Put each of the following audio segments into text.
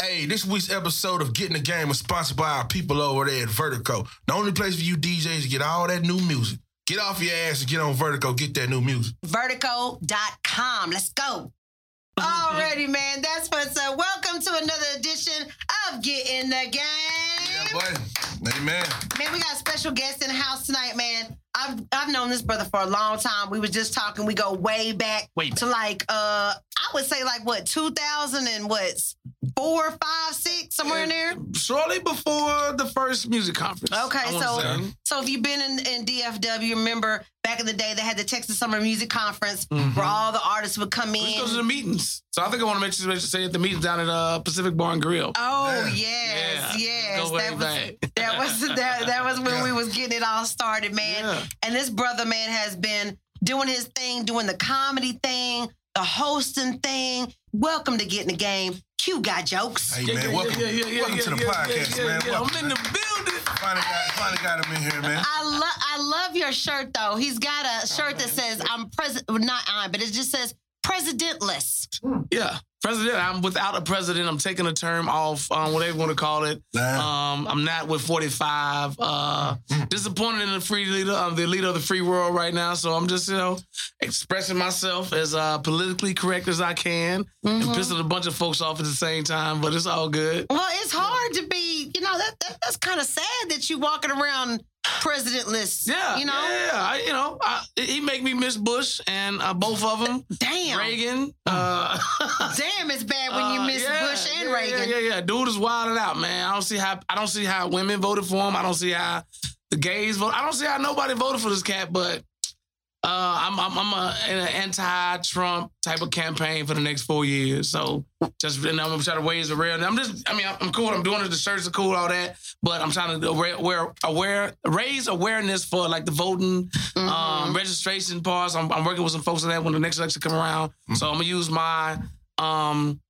Hey, this week's episode of Getting the Game is sponsored by our people over there at Vertigo. The only place for you DJs to get all that new music. Get off your ass and get on Vertigo, get that new music. Vertigo.com. Let's go. Alrighty, man. That's what's up. Welcome to another edition of Getting the Game. Yeah, boy. Amen. Man, we got a special guest in the house tonight, man. I've I've known this brother for a long time. We was just talking. We go way back Way back. to like uh I would say like what 2000 and what four, five, six, somewhere in there. Shortly before the first music conference. Okay, so so if you've been in, in DFW, remember back in the day they had the Texas Summer Music Conference Mm-hmm. where all the artists would come Let's in. go to the meetings. So I think I want to make sure to say at the meetings down at uh, Pacific Bar and Grill. Oh Yeah. yes, Yeah, yes. go way that was that was that, that was when Yeah. we was getting it all started, man. Yeah. And this brother man has been doing his thing, doing the comedy thing, the hosting thing. Welcome to getting the game. Q got jokes. Hey, man, welcome, welcome to the podcast, man. yeah. I'm in the building. Finally got, finally got him in here, man. I love I love your shirt though. He's got a shirt that says I'm president not I, but it just says presidentless. Yeah. President, I'm without a president. I'm taking a term off, um, whatever you want to call it. Um, I'm not with 45. Uh, disappointed in the free leader, um, the leader of the free world right now. So I'm just, you know, expressing myself as uh, politically correct as I can and pissing a bunch of folks off at the same time. But it's all good. Well, it's hard to be, you know, that, that that's kind of sad that you're walking around presidentless. Yeah, You know? yeah. I, you know, I, he make me miss Bush and uh, both of them. Damn. Reagan. Uh, Damn, it's bad when you uh, miss yeah, Bush and yeah, Reagan. Yeah, yeah, yeah. Dude is wilding out, man. I don't see how I don't see how women voted for him. I don't see how the gays vote. I don't see how nobody voted for this cat. But uh, I'm I'm, I'm a, in an anti-Trump type of campaign for the next four years. So just and I'm trying to try to raise the real. I'm just I mean I'm cool. I'm doing it. The shirts are cool, all that. But I'm trying to aware, aware, aware raise awareness for like the voting Mm-hmm. um, registration parts. I'm, I'm working with some folks on that when the next election come around. So I'm gonna use my um,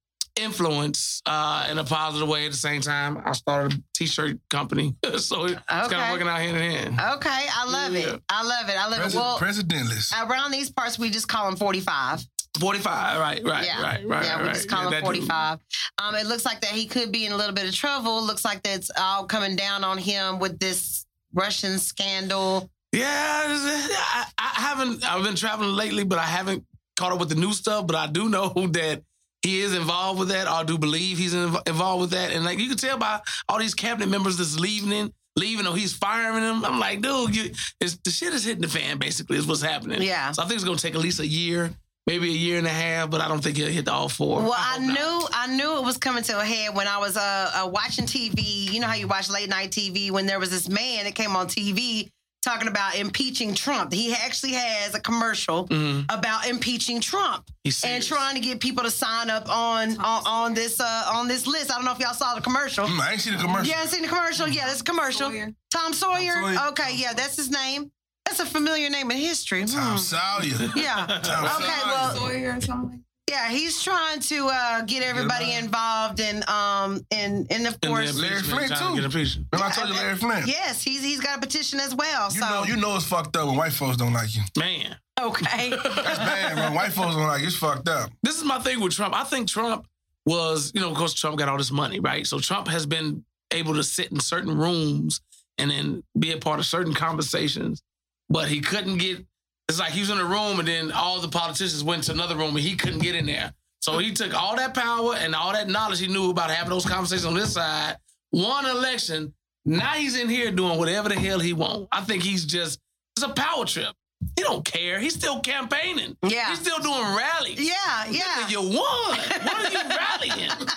influence uh, in a positive way. At the same time, I started a t-shirt company, so it's kind of working out hand in hand. Okay, I love Yeah. it. I love it. I love Presi- it. Well, presidentless. around these parts, we just call them 45. 45, right, right, yeah. right, right. Yeah, we right. just call Yeah, him 45. Um, it looks like that he could be in a little bit of trouble. Looks like that's all coming down on him with this Russian scandal. Yeah, I, I haven't. I've been traveling lately, but I haven't caught up with the new stuff. But I do know that he is involved with that. I do believe he's inv- involved with that. And like you can tell by all these cabinet members that's leaving, leaving, or he's firing them. I'm like, dude, you, it's, the shit is hitting the fan. Basically, is what's happening. Yeah. So I think it's gonna take at least a year, maybe a year and a half. But I don't think he'll hit the all four. Well, I, not. knew I knew it was coming to a head when I was uh, uh, watching TV. You know how you watch late night TV when there was this man that came on TV talking about impeaching Trump. He actually has a commercial Mhm. about impeaching Trump and trying to get people to sign up on on, on this uh, on this list. I don't know if y'all saw the commercial. Mm, I ain't seen the commercial. You haven't seen the commercial? Yeah, that's a commercial. Sawyer. Tom Sawyer. Tom Sawyer. Okay, yeah, that's his name. That's a familiar name in history. Tom Hmm. Sawyer. Yeah. Tom Okay, Sawyer. well, Sawyer or something. Yeah, he's trying to uh, get everybody him involved and um and and of And the course Larry impeachment, Flynt, trying to too. Get impeached. Remember I told you Larry Flynt? yes, he's he's got a petition as well. You so know, you know it's fucked up when white folks don't like you. Man. okay. That's bad, man. White folks don't like you. It's fucked up. this is my thing with Trump. I think Trump was, you know, of course, Trump got all this money, right? So Trump has been able to sit in certain rooms and then be a part of certain conversations, but he couldn't get. It's like he was in a room and then all the politicians went to another room and he couldn't get in there. So he took all that power and all that knowledge he knew about having those conversations on this side, won an election. Now he's in here doing whatever the hell he wants. I think he's just it's a power trip. He don't care. He's still campaigning. Yeah. He's still doing rallies. yeah, yeah. you won. What are you rallying?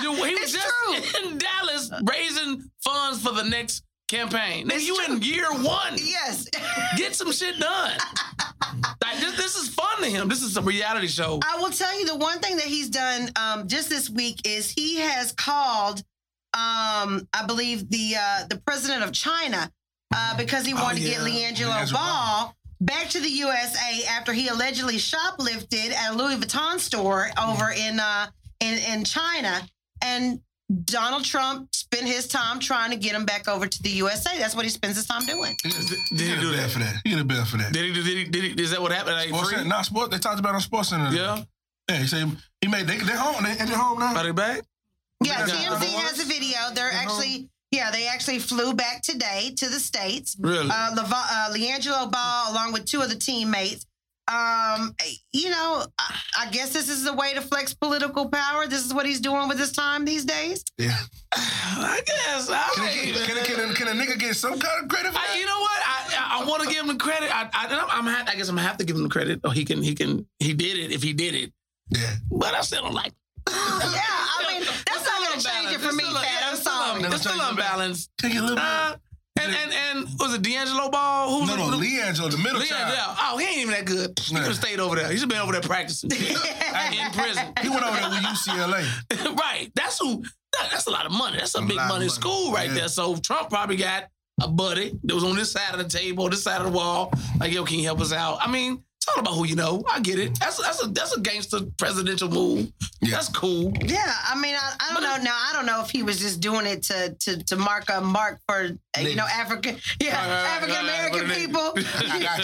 He was It's just true. in Dallas raising funds for the next campaign. You in year one. Yes. Get some shit done. like this, this is fun to him. This is a reality show. I will tell you the one thing that he's done um, just this week is he has called, um, I believe the uh, the president of China uh, because he wanted to get Oh, yeah. LiAngelo LiAngelo Ball back to the USA after he allegedly shoplifted at a Louis Vuitton store over in uh, in in China, and Donald Trump spent his time trying to get him back over to the USA. That's what he spends his time doing. He Did get he a do that? for that. He get a bed for that. Did he? Did he? Did he? Is that what happened? Like, Sports? Center, nah, sport. They talked about it on Sports Center. Yeah. Yeah. He said he made. They they home. They, they home now. Are they back? Yeah, That's TMZ number has a video. They're Uh-huh. actually, yeah, they actually flew back today to the States. Really? Uh, Leva- uh, LiAngelo Ball, along with two other teammates. Um, you know, I, guess this is a way to flex political power. This is what he's doing with his time these days. Yeah. I guess. I, Can, a- can, a- can, a- can a nigga get some kind of credit for I, that? you know what? I I, I want to give him the credit. I I, I'm, I'm ha- I guess I'm gonna have to give him the credit. Or he can he can he did it if he did it. Yeah. But I still don't like. Yeah, I mean, that's not to change it for me, Pat. I'm sorry. It's still unbalanced. Take a little bit. And and and was it D'Angelo Ball? Who no, no, LiAngelo, the middle Leon, child. yeah. Oh, he ain't even that good. He could have stayed over there. He should have been over there practicing in prison. He went over there with UCLA. right. That's who. that- That's a lot of money. That's a A big money money. school right Yeah. there. So Trump probably got a buddy that was on this side of the table, this side of the wall. Like, yo, can you help us out? I mean, it's all about who you know. I get it. That's that's a that's a gangster presidential move. Yeah. That's cool. Yeah, I mean, I, I don't know. Now, I don't know if he was just doing it to to to mark a mark for uh, you know African, yeah, Right, right, African American right, people. I got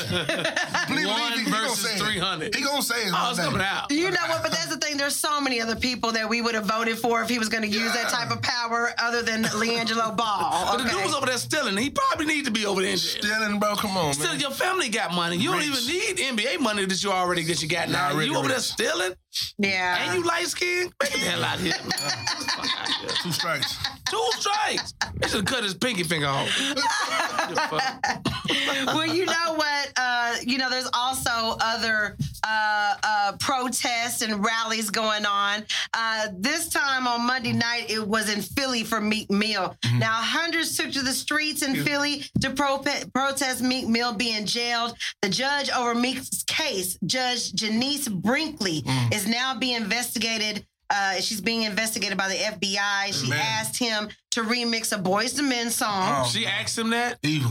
you. Believe- One gonna versus say it. 300. He gonna say it. Oh, one it's coming out. You know what? But that's the thing. There's so many other people that we would have voted for if he was going to use that type of power other than LiAngelo Ball. But the dude was over there stealing. He probably need to be over there. Stealing, bro. Come on, Still, man. your family got money. You don't even need NBA money that you already that you got now. Nah, you over there stealing, Yeah. and you light skinned. Get the hell out of here, man. Get the fuck out of here. Two strikes. Two strikes. They should cut his pinky finger off. What the fuck? well, you know what? Uh, you know, there's also other uh, uh, protests and rallies going on. Uh, this time on Monday night, it was in Philly for Meek Mill. Now, hundreds took to the streets in Philly to pro- protest Meek Mill being jailed. The judge over Meek's case, Judge Genece Brinkley, is now being investigated. Uh, she's being investigated by the FBI. She Man. asked him to remix a Boyz II Men song. Oh, She asked him that. evil.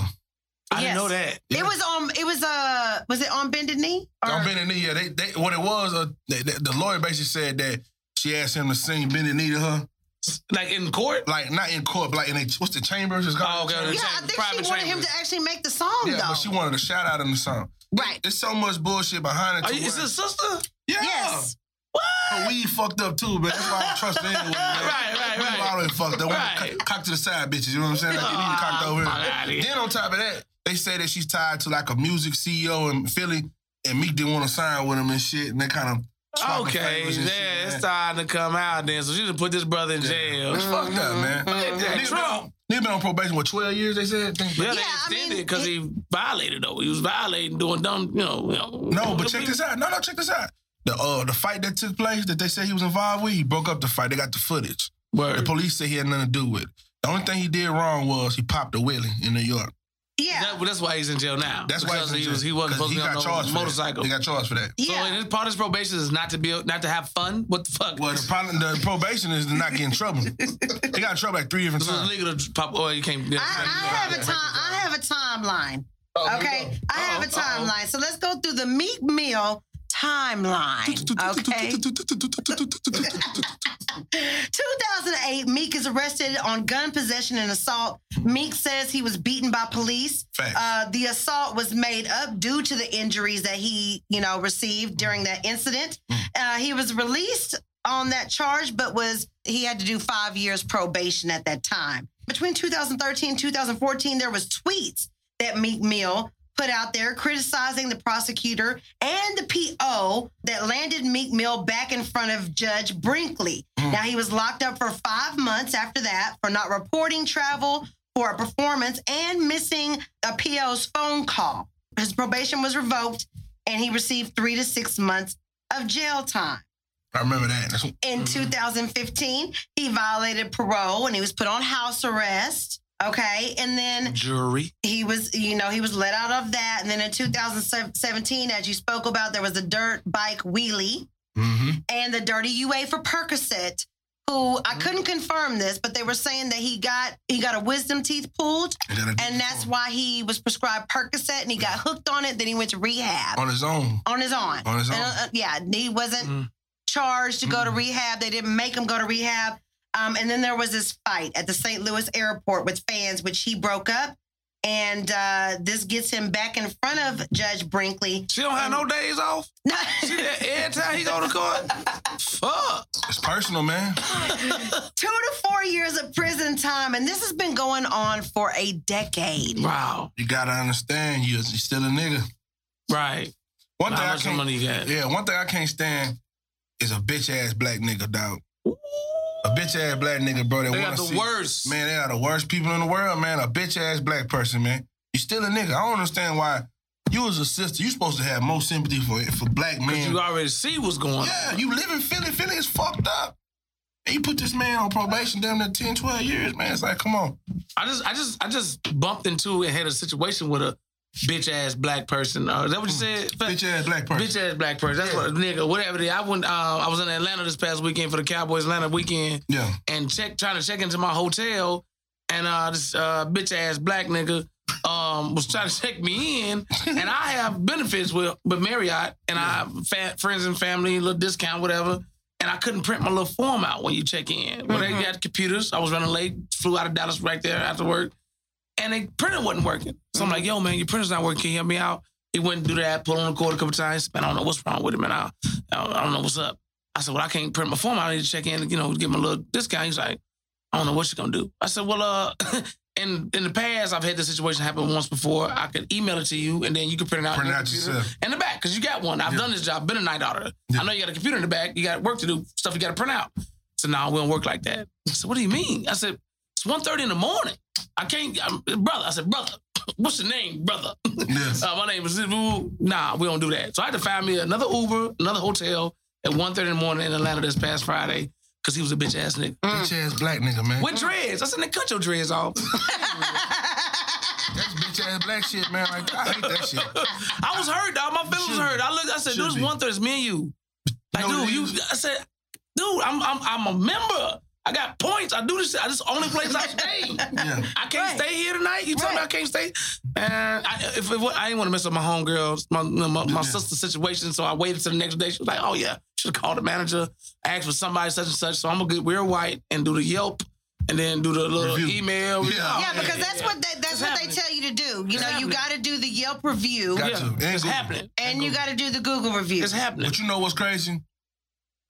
I didn't know that. Yeah. It was on. It was uh. Was it on bended knee? Or- On Bended Knee, yeah, they, they, what it was, uh, they, they- the lawyer basically said that she asked him to sing Bended Knee to her, Like in court. like not in court, but like in a, what's the chambers? It's Oh, called okay. chambers. yeah, I Chambers, think she private wanted him to actually make the song Yeah, though. but she wanted a shout out in the song. right. There's so much bullshit behind it. Are you, is where- his sister? Yeah. Yes. What? Her weed fucked up too, but that's why I don't trust her anyway. Man. Right, right, We right. already fucked up. Right. Cock, cock to the side, bitches. You know what I'm saying? Like, you need to cock Oh, over fuck outta here. here. Then on top of that, they say that she's tied to like a music CEO in Philly, and Meek didn't want to sign with him and shit, and they kind of Okay, yeah, it's time to come out then. So she just put this brother in jail. It's fucked up, man. Yeah, Nigga been Trump. on- nigga been on probation for 12 years? They said. Think- Yeah, they Yeah, I extended mean, because he violated though. He was violating, doing dumb, you know. You know No, but check this out. No, no, check this out. The uh, the fight that took place that they said he was involved with, he broke up the fight. They got the footage. The police said he had nothing to do with it. The only thing he did wrong was he popped a wheelie in New York. Yeah. That- that's why he's in jail now. That's why he's in he was he wasn't supposed to be on got no charged that. motorcycle. He got charged for that. So yeah. and his part of his probation is not to be not to have fun. What the fuck? Well, the, problem, the probation is to not get in trouble. he got in trouble like three different This is times. legal to pop. Oh, you can't. Yeah, I, I have a time. I have a timeline. Oh, okay, I have a Uh-oh, uh-oh. timeline. So let's go through the Meek Mill timeline. Okay. 2008, Meek is arrested on gun possession and assault. Meek says he was beaten by police. Uh, the assault was made up due to the injuries that he, you know, received during that incident. Uh, he was released on that charge, but was he had to do five years probation at that time. Between 2013 and 2014, there was tweets that Meek Mill put out there criticizing the prosecutor and the PO that landed Meek Mill back in front of Judge Brinkley. Mm. Now he was locked up for five months after that for not reporting travel for a performance and missing a PO's phone call. His probation was revoked and he received three to six months of jail time. I remember that. That's, In mm-hmm. 2015, he violated parole and he was put on house arrest. Okay. And then Jury. he was, you know, he was let out of that. And then in 2017, as you spoke about, there was a dirt bike wheelie mm-hmm. and the dirty UA for Percocet. Who I couldn't confirm this, but they were saying that he got he got a wisdom teeth pulled, and that's why he was prescribed Percocet, and he got hooked on it. Then he went to rehab on his own. on his own. On his And, own. uh, yeah, he wasn't Mm. charged to go to Mm. rehab. They didn't make him go to rehab. Um, and then there was this fight at the St. Louis airport with fans, which he broke up. And uh, this gets him back in front of Judge Brinkley. She don't have no days off. See that every time he go to court? Fuck. It's personal, man. Two to four years of prison time. And this has been going on for a decade. Wow. You gotta understand, you you still a nigga. Right. One How thing I much can't, money you got? yeah, one thing I can't stand is a bitch ass black nigga, dog. A bitch ass black nigga, bro. That They got the see, worst. Man, they are the worst people in the world, man. A bitch ass black person, man. You still a nigga. I don't understand why you as a sister, you supposed to have more sympathy for for black men. Because you already see what's going on. Yeah, you live in Philly. Philly is fucked up. And you put this man on probation damn near 10, 12 years, man. It's like, come on. I just, I just, I just bumped into and had a situation with a bitch ass black person. Uh, is that what you said? Bitch ass black person. Bitch ass black person. That's Yeah. what nigga, whatever it is. I went. Uh, I was in Atlanta this past weekend for the Cowboys Atlanta weekend, Yeah. and check trying to check into my hotel, and uh, this uh, bitch ass black nigga um, was trying to check me in, and I have benefits with with Marriott, and I have fa- friends and family, little discount, whatever. And I couldn't print my little form out when you check in. Well, they got computers. I was running late, flew out of Dallas right there after work, and the printer wasn't working. So I'm like, yo, man, your printer's not working. Can you help me out? He went and do that, pulled on the cord a couple times. Man, I don't know what's wrong with him, man. I, I don't know what's up. I said, well, I can't print my form. I need to check in, you know, get my little discount. He's like, I don't know what you're gonna do. I said, well, uh, in in the past, I've had this situation happen once before. I could email it to you, and then you can print it out. Print out yourself. In the back, because you got one. I've Yeah. done this job, been a night auditor. Yeah. I know you got a computer in the back. You got work to do, stuff you got to print out. So now we don't work like that. I said, what do you mean? I said, 1.30 in the morning. I can't, I'm, brother. I said, brother, what's your name, brother? Yes. Uh, my name is. Nah, we don't do that. So I had to find me another Uber, another hotel at 1.30 in the morning in Atlanta this past Friday because he was a bitch ass nigga. Bitch ass black nigga, man. With dreads. I said, nigga, cut your dreads off. That's bitch ass black shit, man. Like, I hate that shit. I was hurt, dog. My feelings was hurt. I looked, I said, dude, it's be. 1.30. It's me and you. Like, what dude, you. I said, dude, I'm, I'm, I'm a member. I got points. I do this. I This is the only place I stay. Yeah. I can't Right. stay here tonight. You tell me I can't stay. And I, if it, I didn't want to mess up my homegirls, my my, my Yeah. sister's situation, so I waited till the next day. She was like, "Oh yeah, should have called the manager, asked for somebody such and such." So I'm gonna get we're white and do the Yelp, and then do the little Review. email. Yeah. Oh, Yeah, because that's what they, that's It's what happening. they tell you to do. You It's know, you got to do the Yelp review Got Yeah, to. And it's Google. happening. and you got to do the Google review. It's happening. But you know what's crazy?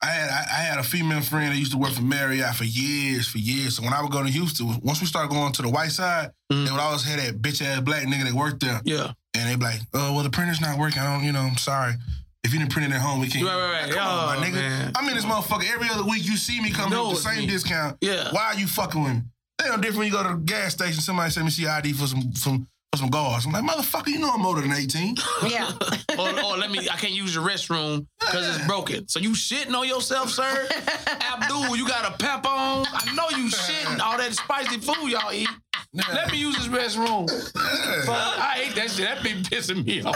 I had I, I had a female friend that used to work for Marriott for years, for years. So when I would go to Houston, once we started going to the white side, Mhm. they would always have that bitch ass black nigga that worked there. Yeah, And they'd be like, oh, well, the printer's not working. I don't, you know, I'm sorry. If you didn't print it at home, we can't. Right, right, right. Like, come on, Oh, my nigga. man. I'm in this motherfucker every other week. You see me come know with the same me. discount. yeah. Why are you fucking with me? They no different when you go to the gas station, somebody send me see ID for some, some, some guards. I'm like, motherfucker, you know I'm older than 18. yeah. or, or let me, I can't use your restroom because it's broken. So you shitting on yourself, sir? Abdul, you got a pep on? I know you shitting all that spicy food y'all eat. Let me use this restroom. Fuck, I hate that shit. That be pissing me off.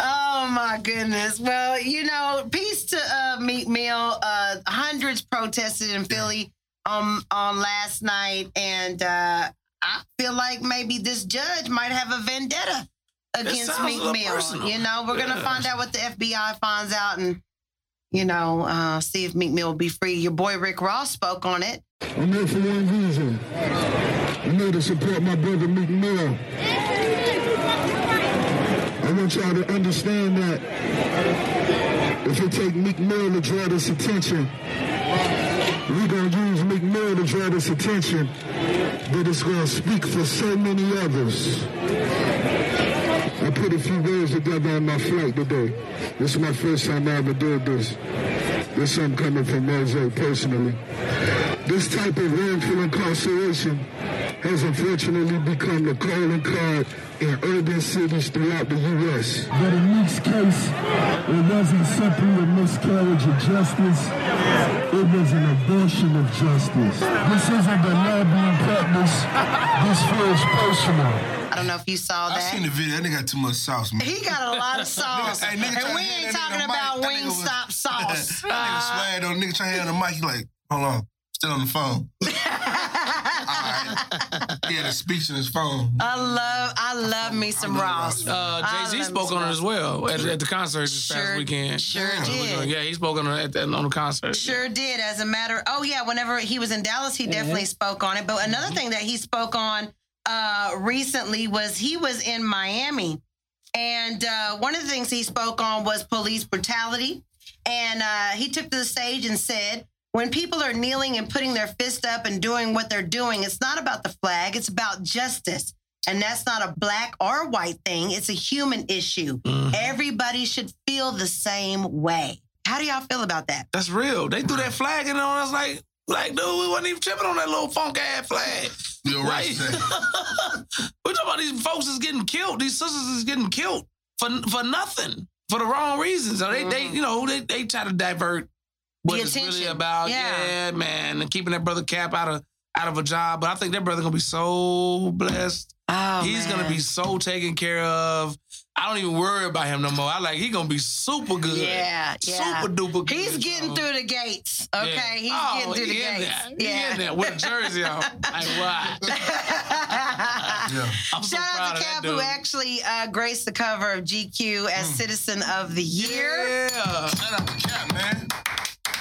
Oh my goodness. Well, you know, peace to uh, Meek Mill. Uh, hundreds protested in Philly um, on last night, and uh, I feel like maybe this judge might have a vendetta against sounds a Meat personal. You know, we're gonna find out what the FBI finds out, and you know, uh, see if Meek Mill will be free. Your boy Rick Ross spoke on it. I'm here for one reason. I'm here to support my brother Meek Mill. I want y'all to understand that if it take Meek Mill to draw this attention, we gonna use Meek to draw this attention, but it's gonna speak for so many others. I put a few words together on my flight today. This is my first time I ever did this. This something coming from Mose personally. This type of wrongful incarceration has unfortunately become the calling card in urban cities throughout the U.S. But in Meek's case, it wasn't simply a miscarriage of justice. It was an abortion of justice. This isn't the lobbying practice. This feels personal. I don't know if you saw that. I that. seen the video. That nigga got too much sauce, man. he got a lot of sauce, Hey, nigga and we ain't that talking nigga about mic. That nigga was- Wingstop sauce. that nigga swag though. Nigga trying to hand the mic. He like, hold on. Still on the phone. All right. Yeah, he had a speech in his phone. I love, I love me some I Ross. Uh, Jay Z spoke on it as well at, at the concert this Sure- past weekend. sure yeah, did. Yeah, he spoke on it at the, on the concert. Sure did. As a matter, oh yeah, whenever he was in Dallas, he definitely spoke on it. But another thing that he spoke on uh, recently was he was in Miami, and uh, one of the things he spoke on was police brutality. And uh, he took to the stage and said, when people are kneeling and putting their fist up and doing what they're doing, it's not about the flag, it's about justice. And that's not a black or white thing, it's a human issue. Mhm. Everybody should feel the same way. How do y'all feel about that? That's real. They threw that flag in on us like, like, dude, we wasn't even tripping on that little funk ass flag. You're right. We're talking about these folks is getting killed. These sisters is getting killed for for nothing, for the wrong reasons. So they, they you know, they, they try to divert what The it's really about. Yeah. Yeah. man, and keeping that brother Cap out of out of a job. But I think that brother gonna be so blessed. Oh, He's gonna be so taken care of. I don't even worry about him no more. I like he gonna be super good. Yeah, yeah. Super duper good. He's getting so- through the gates. Okay, Yeah. he's Oh, getting through the he in gates. there. He in there with a jersey on. Like why? Yeah. I'm so Shout proud out of to that Cap, who actually uh, graced the cover of GQ as Citizen of the Year. Yeah. Shout out to Cap, man.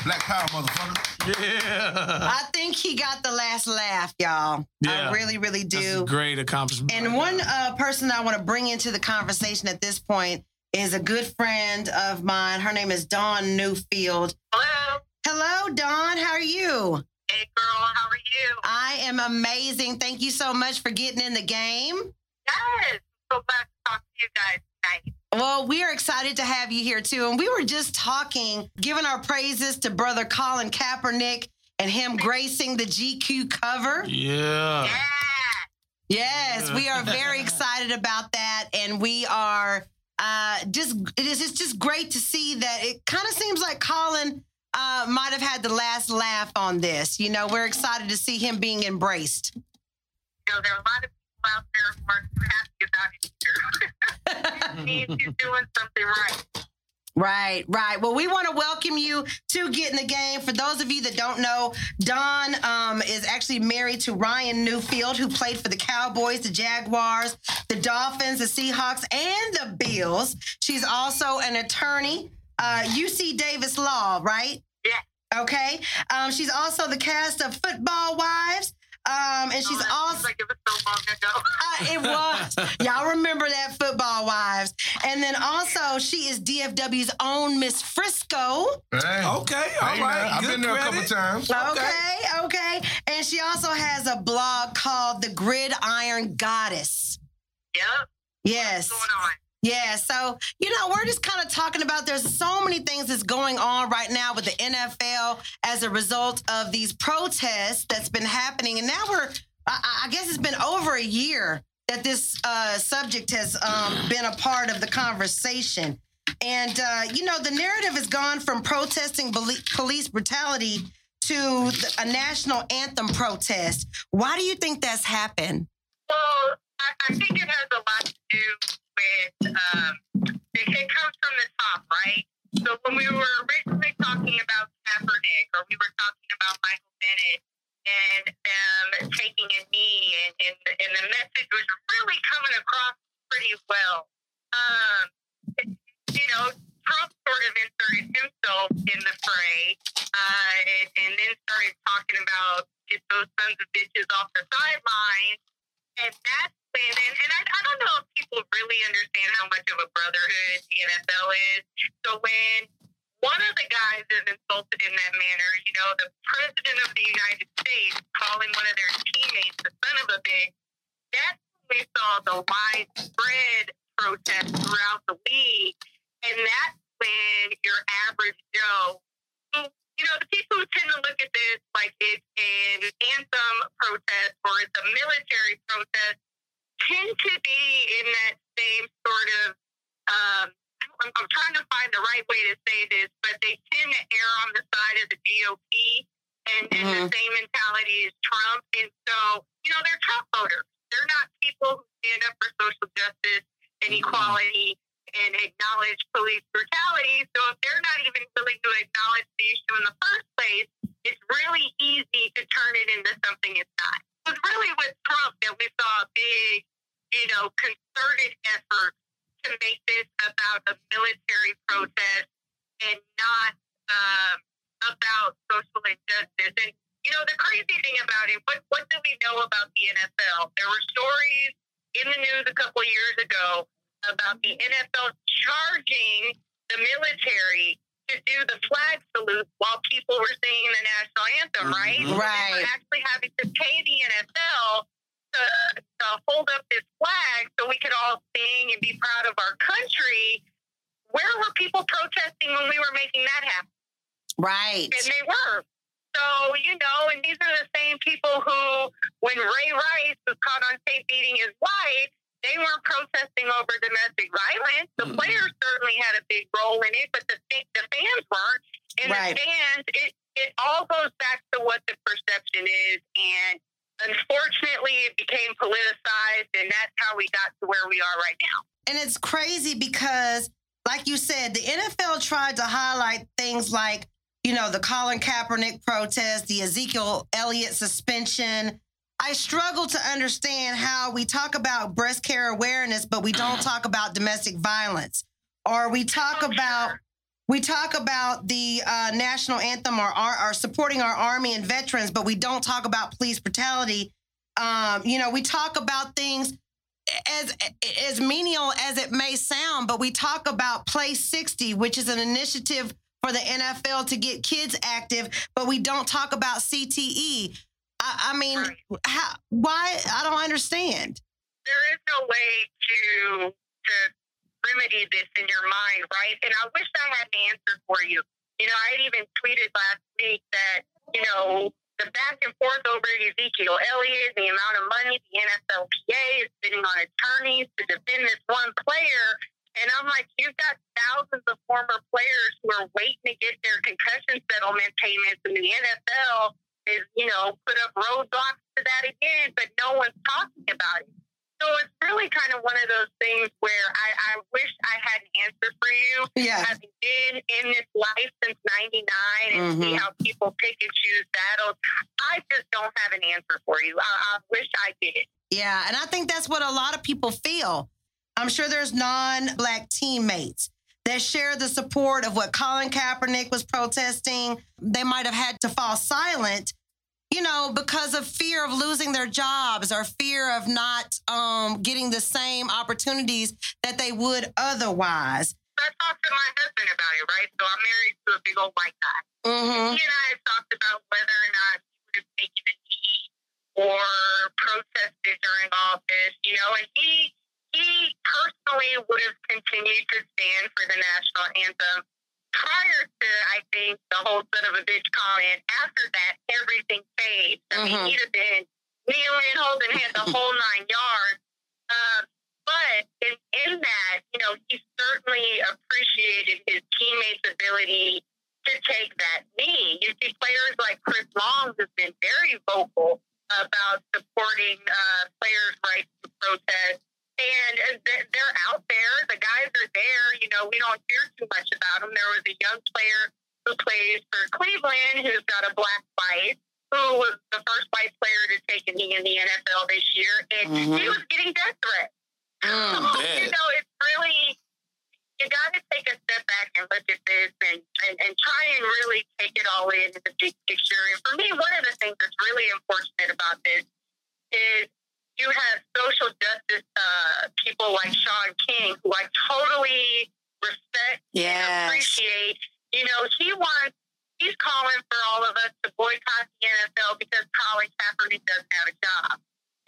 Black Power, motherfucker. Yeah. I think he got the last laugh, y'all. Yeah. I really, really That's a do. great accomplishment. And one uh, person I want to bring into the conversation at this point is a good friend of mine. Her name is Dawn Neufeld. Hello. Hello, Dawn. How are you? Hey, girl. How are you? I am amazing. Thank you so much for getting in the game. Yes. So glad to talk to you guys tonight. Well, we are excited to have you here too. And we were just talking, giving our praises to brother Colin Kaepernick and him gracing the GQ cover. yeah. Yeah. Yes, we are very excited about that. And we are uh, just, it is it's just great to see that it kind of seems like Colin uh, might have had the last laugh on this. You know, we're excited to see him being embraced. You know, there are a lot of people out there who too happy about it either. it means he's doing something right. Right, right. Well, we want to welcome you to Get in the Game. For those of you that don't know, Dawn um, is actually married to Ryan Neufeld, who played for the Cowboys, the Jaguars, the Dolphins, the Seahawks, and the Bills. She's also an attorney, uh, UC Davis Law, right? Yeah. Okay. Um, she's also the cast of Football Wives. Um, and she's Oh, also like it was so long ago. uh, it was. Y'all remember that football wives. And then also she is DFW's own Miss Frisco. Hey. Okay, all Hey, right. man, I've been there a couple credit. times. Okay, okay. And she also has a blog called The Gridiron Goddess. yep. Yes. Yeah, so you know, we're just kind of talking about there's so many things that's going on right now with the NFL as a result of these protests that's been happening, and now we're, I, I guess it's been over a year that this uh, subject has um, been a part of the conversation, and uh, you know, the narrative has gone from protesting police brutality to a national anthem protest. Why do you think that's happened? Well, I, I think it has a lot to do with um, it, it comes from the top, right? So when we were originally talking about Kaepernick, or we were talking about Michael Bennett and them taking a knee, and, and, and the message was really coming across pretty well. Um, you know, Trump sort of inserted himself in the fray, uh, and, and then started talking about get those sons of bitches off the sideline. And that's when, and, I, I don't know if people really understand how much of a brotherhood the NFL is. So when one of the guys is insulted in that manner, you know, the president of the United States calling one of their teammates the son of a bitch, that's when we saw the widespread protest throughout the league. And that's when your average Joe, you know, the people who tend to look at this like it's an anthem protest or it's a military protest tend to be in that same sort of, um, I'm, I'm trying to find the right way to say this, but they tend to err on the side of the GOP and, and the same mentality as Trump. And so, you know, they're Trump voters. They're not people who stand up for social justice and equality and acknowledge police brutality. So if they're not even willing to acknowledge the issue in the first place, it's really easy to turn it into something it's not. Was really with Trump that we saw a big, you know, concerted effort to make this about a military protest and not um, about social injustice. And you know, the crazy thing about it, what what do we know about the NFL? There were stories in the news a couple of years ago about the NFL charging the military to do the flag salute while people were singing the national anthem, right? Mhm. Right. were actually having to pay the NFL to, to hold up this flag so we could all sing and be proud of our country. Where were people protesting when we were making that happen? Right. And they were. So, you know, and these are the same people who, when Ray Rice was caught on tape beating his wife, they weren't protesting over domestic violence. The Mhm. players certainly had a big role in it, but the, the fans weren't. And Right. the fans, it, it all goes back to what the perception is. And unfortunately, it became politicized, and that's how we got to where we are right now. And it's crazy because, like you said, the NFL tried to highlight things like, you know, the Colin Kaepernick protest, the Ezekiel Elliott suspension. I struggle to understand how we talk about breast care awareness, but we don't talk about domestic violence, or we talk Oh, about sure. we talk about the uh, national anthem or, or supporting our army and veterans, but we don't talk about police brutality. Um, you know, we talk about things as as menial as it may sound, but we talk about Play 60, which is an initiative for the NFL to get kids active, but we don't talk about CTE. I, I mean, Right. how, why? I don't understand. there is no way to to remedy this in your mind, right? And I wish I had an answer for you. You know, I had even tweeted last week that, you know, the back and forth over Ezekiel Elliott, the amount of money the NFLPA is spending on attorneys to defend this one player. And I'm like, you've got thousands of former players who are waiting to get their concussion settlement payments, and the NFL is, you know, put up roadblocks to that again, but no one's talking about it. So it's really kind of one of those things where I, I wish I had an answer for you. Yeah. Having been in this life since 99 and see Mhm. how people pick and choose battles, I just don't have an answer for you. I, I wish I did. Yeah, and I think that's what a lot of people feel. I'm sure there's non-black teammates that share the support of what Colin Kaepernick was protesting. They might have had to fall silent, you know, because of fear of losing their jobs or fear of not um, getting the same opportunities that they would otherwise. I talked to my husband about it, right? So I'm married to a big old white guy. Mm-hmm. He and I had talked about whether or not he would have taken a knee or protested during all this, you know, and he he personally would have continued to stand for the national anthem prior to I think the whole son of a bitch comment. After that, everything fades. I mean, Mhm. he'd have been kneeling, holding hands, the whole nine yards. Um, but in, in that, you know, he certainly appreciated his teammates' ability to take that knee. You see players like Chris Long has been very vocal about supporting uh, players' rights to protest. And they're out there. The guys are there. You know, we don't hear too much about them. There was a young player who plays for Cleveland who's got a black wife, who was the first white player to take a knee in the NFL this year, and he Mhm. was getting death threats. Mm, So, bad. you know, it's really you got to take a step back and look at this and, and, and try and really take it all in in the big picture. And for me, one of the things that's really unfortunate about this is you have social justice uh, people like Shaun King, who I totally respect and appreciate. You know, he wants, he's calling for all of us to boycott the NFL because Colin Kaepernick doesn't have a job.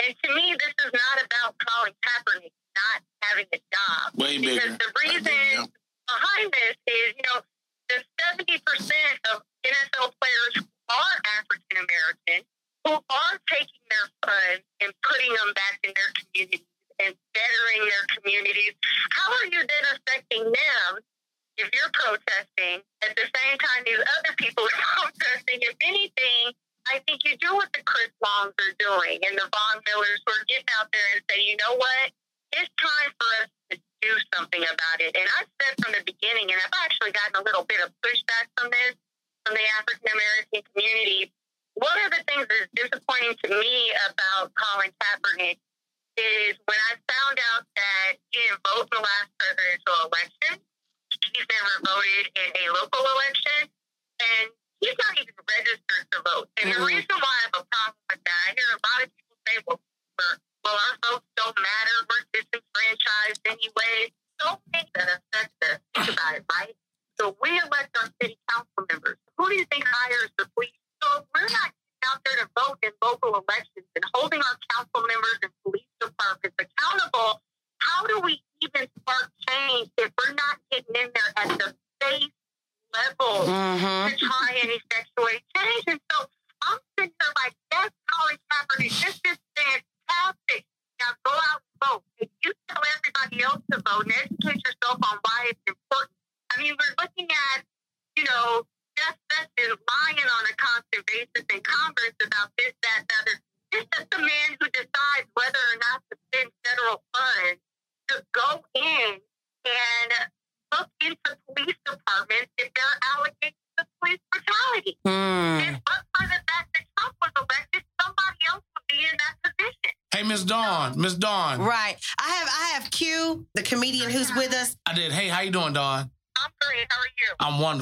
And to me, this is not about Colin Kaepernick not having a job. Way Because bigger. the reason behind this is, you know, the 70% of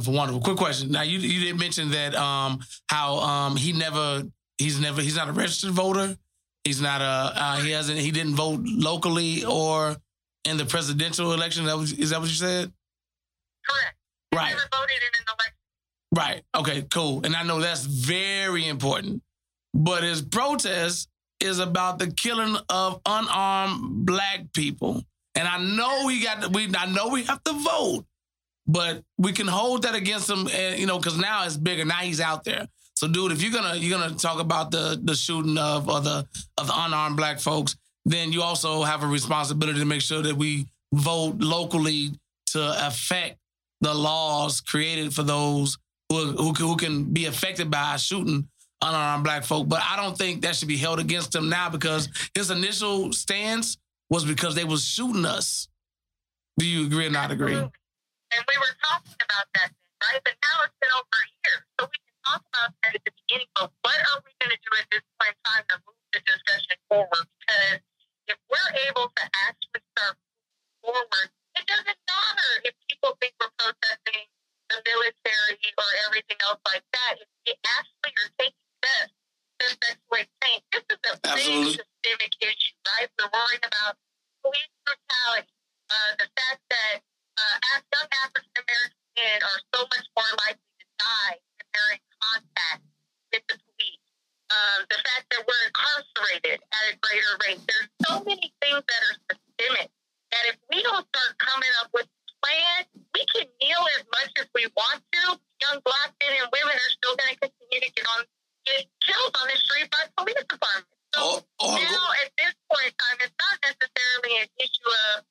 wonderful, wonderful. Quick question. Now you you didn't mention that um how um he never he's never he's not a registered voter. He's not a uh, he hasn't he didn't vote locally or in the presidential election. That was, is that what you said? Correct. He Right. never voted in an election. Right. Okay, cool. And I know that's very important. But his protest is about the killing of unarmed black people. And I know we got we I know we have to vote, but we can hold that against him and you know, because now it's bigger. Now he's out there. So dude, if you're gonna you're gonna talk about the the shooting of or the of the unarmed black folks, then you also have a responsibility to make sure that we vote locally to affect the laws created for those who, who, can- who can be affected by shooting unarmed black folk. But I don't think that should be held against him now because his initial stance was because they was shooting us. Do you agree or not agree? Absolutely. And we were talking about that then, right? But now it's been over a year. So we can talk about that at the beginning, but what are we going to do at this point in time to move the discussion forward? Because if we're able to actually start forward, it doesn't matter if people think we're protesting the military or everything else like that. If we actually are taking steps to effectuate change, this is a Absolutely. big systemic issue, right? We're worrying about police brutality, uh, the fact that uh, young African American men are so much more likely to die if they're in contact with the police. Um, the fact that we're incarcerated at a greater rate. There's so many things that are systemic that if we don't start coming up with plans, we can kneel as much as we want to. Young black men and women are still going to continue to get on get killed on the street by police departments. So Or, or now at this point in time, it's not necessarily an issue of,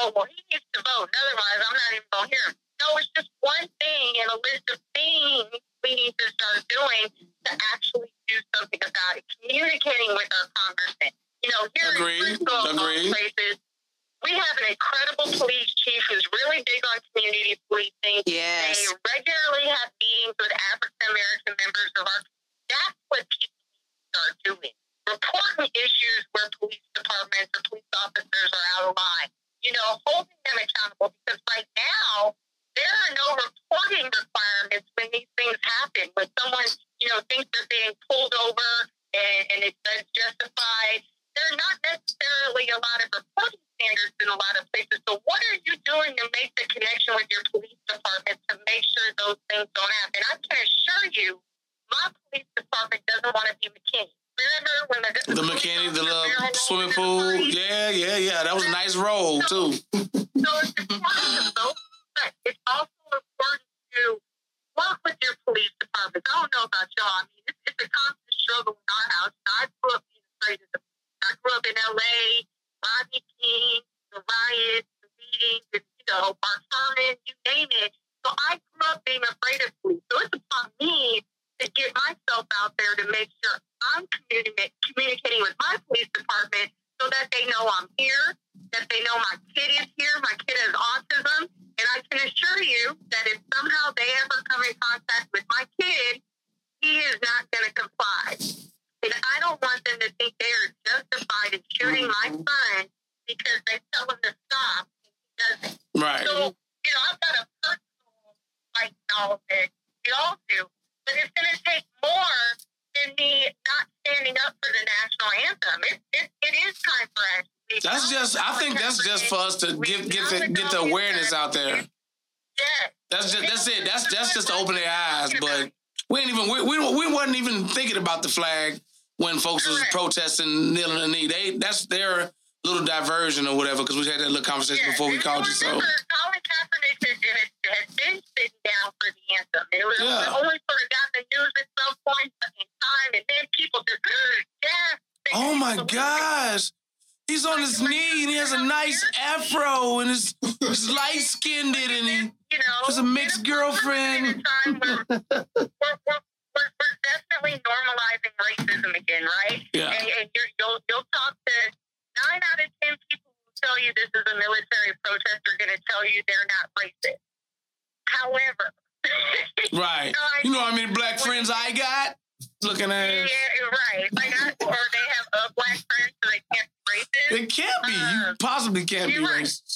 oh, well, he needs to vote. Otherwise, I'm not even going to hear him. No, it's just one thing in a list of things we need to start doing to actually do something about it. Communicating with our congressmen. You know, here Agreed. in Frisco, of all Agreed. places, we have an incredible police chief who's really big on community policing. Yes. They regularly have meetings with African American members of our. That's what people need to start doing. Reporting issues where police departments or police officers are out of line. Normalizing racism again, right? Yeah. And, and you're, you'll, you'll talk to nine out of ten people who tell you this is a military protest are going to tell you they're not racist. However, Right. You know how many black friends I got? Looking at Yeah, it. right. Like, I, or they have a black friend, so they can't be racist. It can't be. You Uh, possibly can't be right. racist.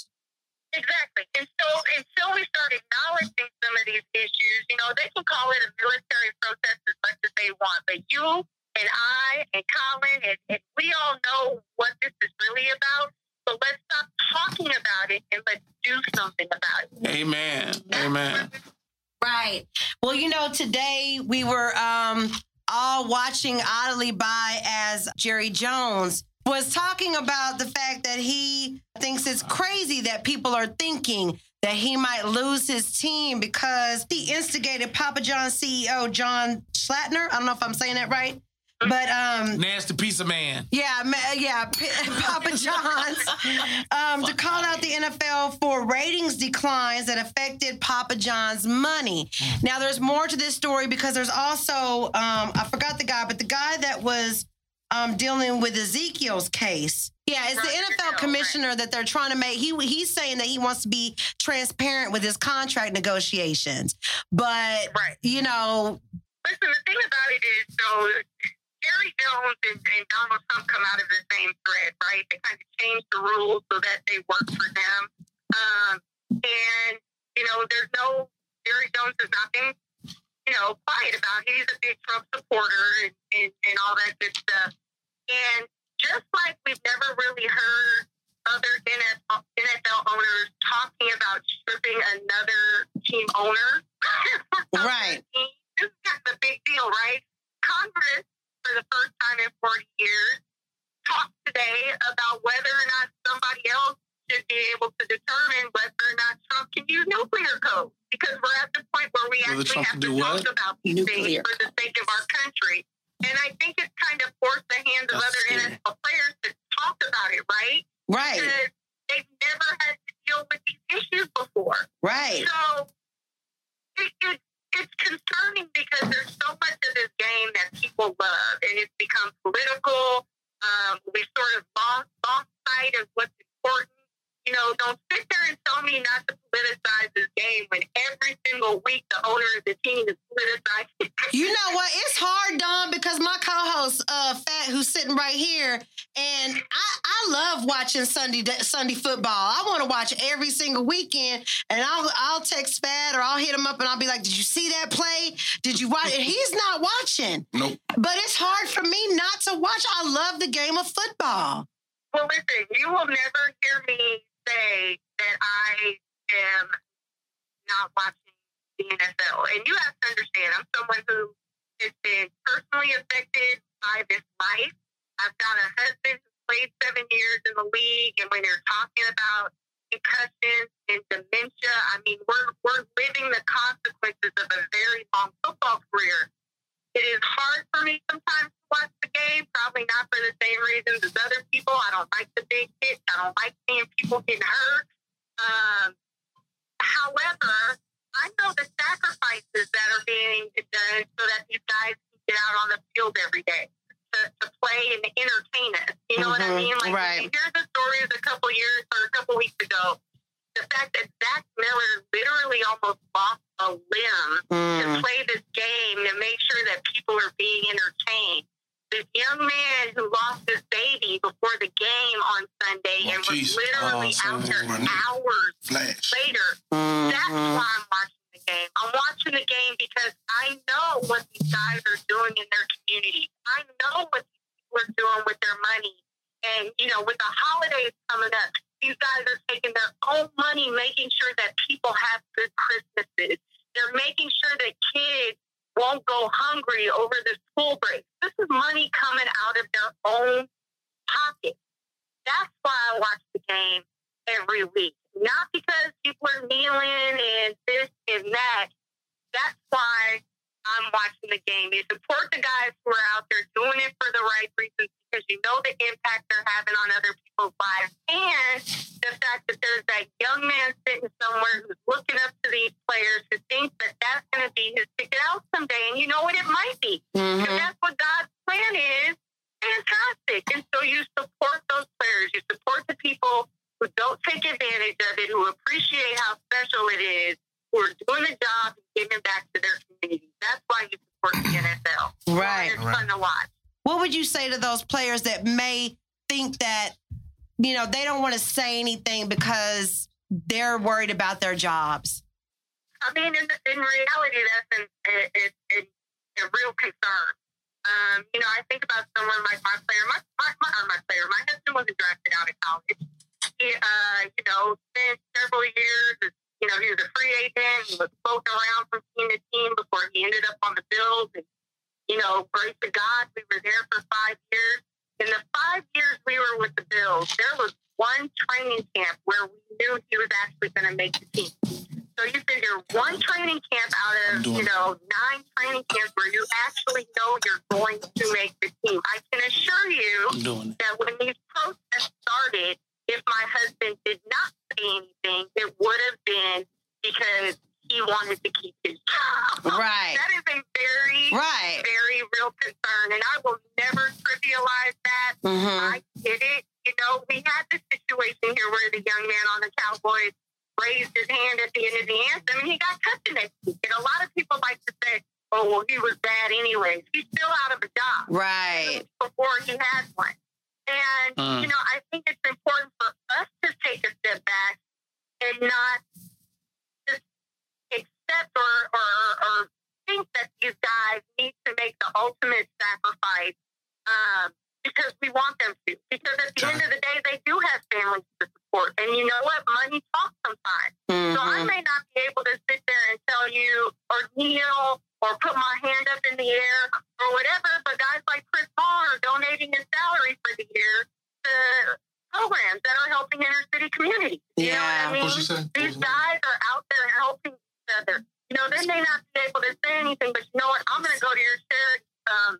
Jerry Jones was talking about the fact that he thinks it's crazy that people are thinking that he might lose his team because he instigated Papa John CEO John Schlatner. I don't know if I'm saying that right. But um, Nasty piece of man. yeah, yeah, Papa John's um, to call out the NFL for ratings declines that affected Papa John's money. Now, there's more to this story because there's also um, I forgot the guy, but the guy that was um, dealing with Ezekiel's case. Yeah, it's the NFL Goodell, commissioner that they're trying to make. He he's saying that he wants to be transparent with his contract negotiations, but Right. you know, Listen, the thing about it is, so Jerry Jones and, and Donald Trump come out of the same thread, right? They kind of changed the rules so that they work for them. Um, and, you know, there's no, Jerry Jones has not been, you know, quiet about. He's a big Trump supporter and, and, and all that good stuff. And just like we've never really heard other NFL, NFL owners talking about stripping another team owner. Right. team, This is kind of a big deal, right? Congress, for the first time in 40 years, talked today about whether or not somebody else should be able to determine whether or not Trump can use nuclear code. Because we're at the point where we Whether actually have can to do talk what? about these Nuclear things for the sake of our country. And I think it's kind of forced the hands of That's other scary. NFL players to talk about it, right? right, Because they've never had to deal with these issues before. right, So it, it, it's concerning because there's so much of this game that people love, and it's become political. Um, we sort of lost, lost sight of what's important. You know, don't sit there and tell me not to politicize this game when every single week the owner of the team is politicized. You know what? It's hard, Don, because my co-host, uh, Fat, who's sitting right here, and I, I love watching Sunday Sunday football. I want to watch every single weekend, and I'll I'll text Fat or I'll hit him up and I'll be like, "Did you see that play? Did you watch?" And he's not watching, Nope. but it's hard for me not to watch. I love the game of football. Well, listen, you will never hear me say that I am not watching the NFL. And you have to understand, I'm someone who has been personally affected by this life. I've got a husband who played seven years in the league, and when they're talking about concussions and dementia, I mean, we're, we're living the consequences of a very long football career. It is hard for me sometimes to watch the game, probably not for the same reasons as other people. I don't like the big hits. I don't like seeing people getting hurt. Um, however, I know the sacrifices that are being done so that these guys can get out on the field every day to, to play and entertain us. You know what I Mhm, mean? Like, right. here's the stories a couple years or a couple weeks ago. The fact that Zach Miller literally almost lost a limb to Mm. play this game to make sure that people are being entertained. This young man who lost his baby before the game on Sunday Oh, and was jeez. literally Oh, out sorry. there hours Flash. later. That's why I'm watching the game. I'm watching the game because I know what these guys are doing in their community. I know what these people people are doing with their money. And, you know, with the holidays coming up, these guys are taking their own money, making sure that people have good Christmases. They're making sure that kids won't go hungry over the school break. This is money coming out of their own pocket. That's why I watch the game every week. Not because people are kneeling and this and that. That's why I'm watching the game. You support the guys who are out there doing it for the right reasons because you know the impact they're having on other people's lives. And the fact that there's that young man sitting somewhere who's looking up to these players who thinks that that's going to be his ticket out someday. And you know what? It might be. Mhm. If that's what God's plan is, fantastic. And so you support those players. You support the people who don't take advantage of it, who appreciate how special it is, who are doing the job and giving back to their communities. That's why you support the NFL. Right. It's fun to watch. What would you say to those players that may think that, you know, they don't want to say anything because they're worried about their jobs? I mean, in, in reality, that's an, a, a, a, a real concern. Um, you know, I think about someone like my player, my, my, my, not my player, my husband wasn't drafted out of college. He, uh, you know, spent several years, as, you know, he was a free agent. He was floating around from team to team before he ended up on the Bills. And, you know, grace to God, we were there for five years. In the five years we were with the Bills, there was one training camp where we knew he was actually going to make the team. So you figure one training camp out of, you know, nine training camps where you actually know you're going to make the team. I can assure you I'm doing it. that when these protests started, if my husband did not say anything, it would have been because he wanted to keep his job. Right. That is a very, Right. very real concern. And I will never trivialize that. Mm-hmm. I get it. You know, we had this situation here where the young man on the Cowboys raised his hand at the end of the anthem and he got cut the next week. And a lot of people like to say, oh, well, he was bad anyways. He's still out of a job Right. before he had one. And, Mm. you know, I think it's important for us to take a step back and not just accept or, or, or think that these guys need to make the ultimate sacrifice um, because we want them to. Because at the end of the day, they do have families to support. And you know what? Money talks sometimes. So I Mhm. may not be able to sit there and tell you or kneel or put my hand up in the air or whatever, but guys like Chris Paul are donating his salary for the year to programs that are helping inner city communities. You know what Yeah. I mean? What'd she say? These guys are out there helping each other. You know, they may not be able to say anything, but you know what? I'm going to go to your charity um,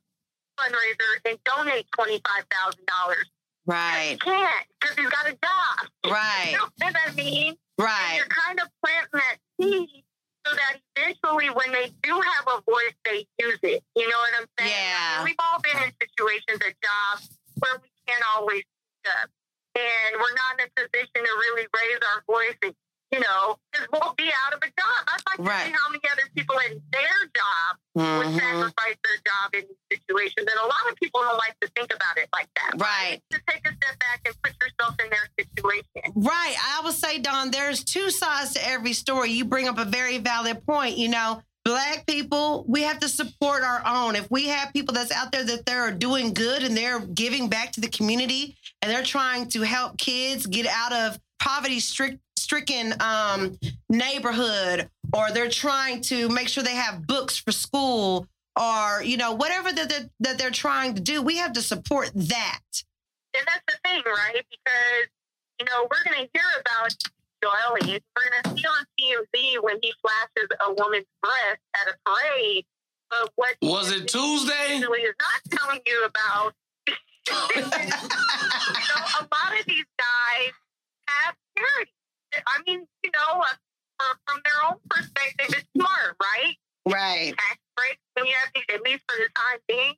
fundraiser and donate $25,000. Right. He can't because he's got a job. Right. You know what I mean? And Right. you're kind of planting that seed so that eventually when they do have a voice, they use it. You know what I'm saying? Yeah. I mean, we've all been in situations at jobs where we can't always speak up. And we're not in a position to really raise our voice and, you know, because we'll be out of a job. I'd like to see how many other people in their job would Mhm. sacrifice their job in these situations. And a lot of people don't like to think about it like that. Right. Just take a step back and put yourself in their situation. Right. I would say, Don, there's two sides to every story. You bring up a very valid point. You know, black people, we have to support our own. If we have people that's out there that they're doing good and they're giving back to the community and they're trying to help kids get out of poverty strict stricken um, neighborhood or they're trying to make sure they have books for school or you know whatever that they're, that they're trying to do we have to support that And that's the thing, right? Because, you know, we're going to hear about Joel We're going to see on TMZ when he flashes a woman's breast at a parade. But what Was it Tuesday? usually is not telling you about, you know, a lot of these guys have charity. I mean, you know, uh, from their own perspective, it's smart, right? right tax breaks when you have these, at least for the time being,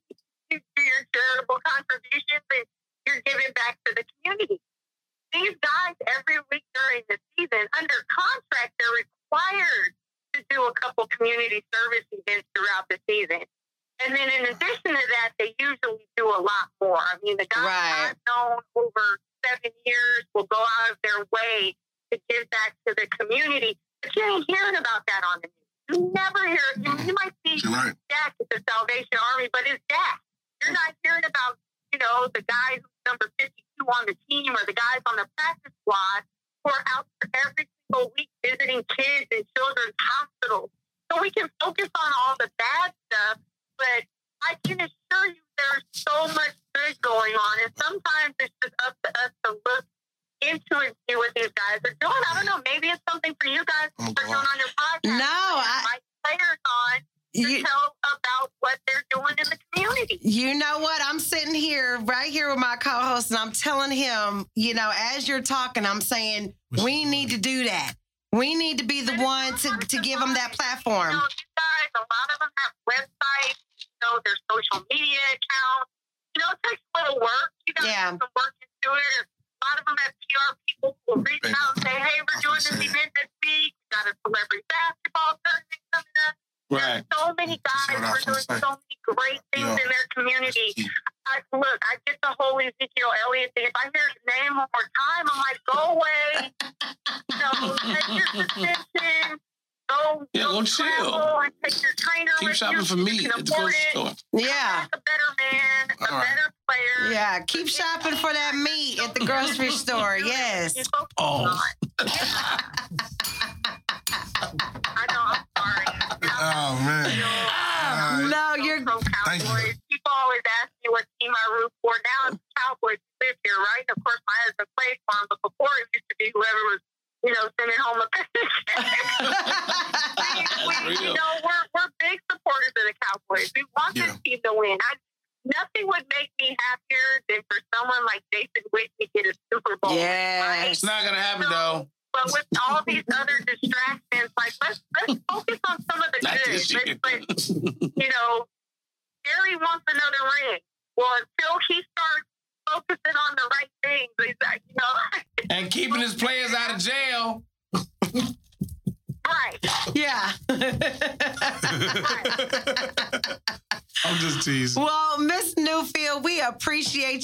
we, we, you Real. know,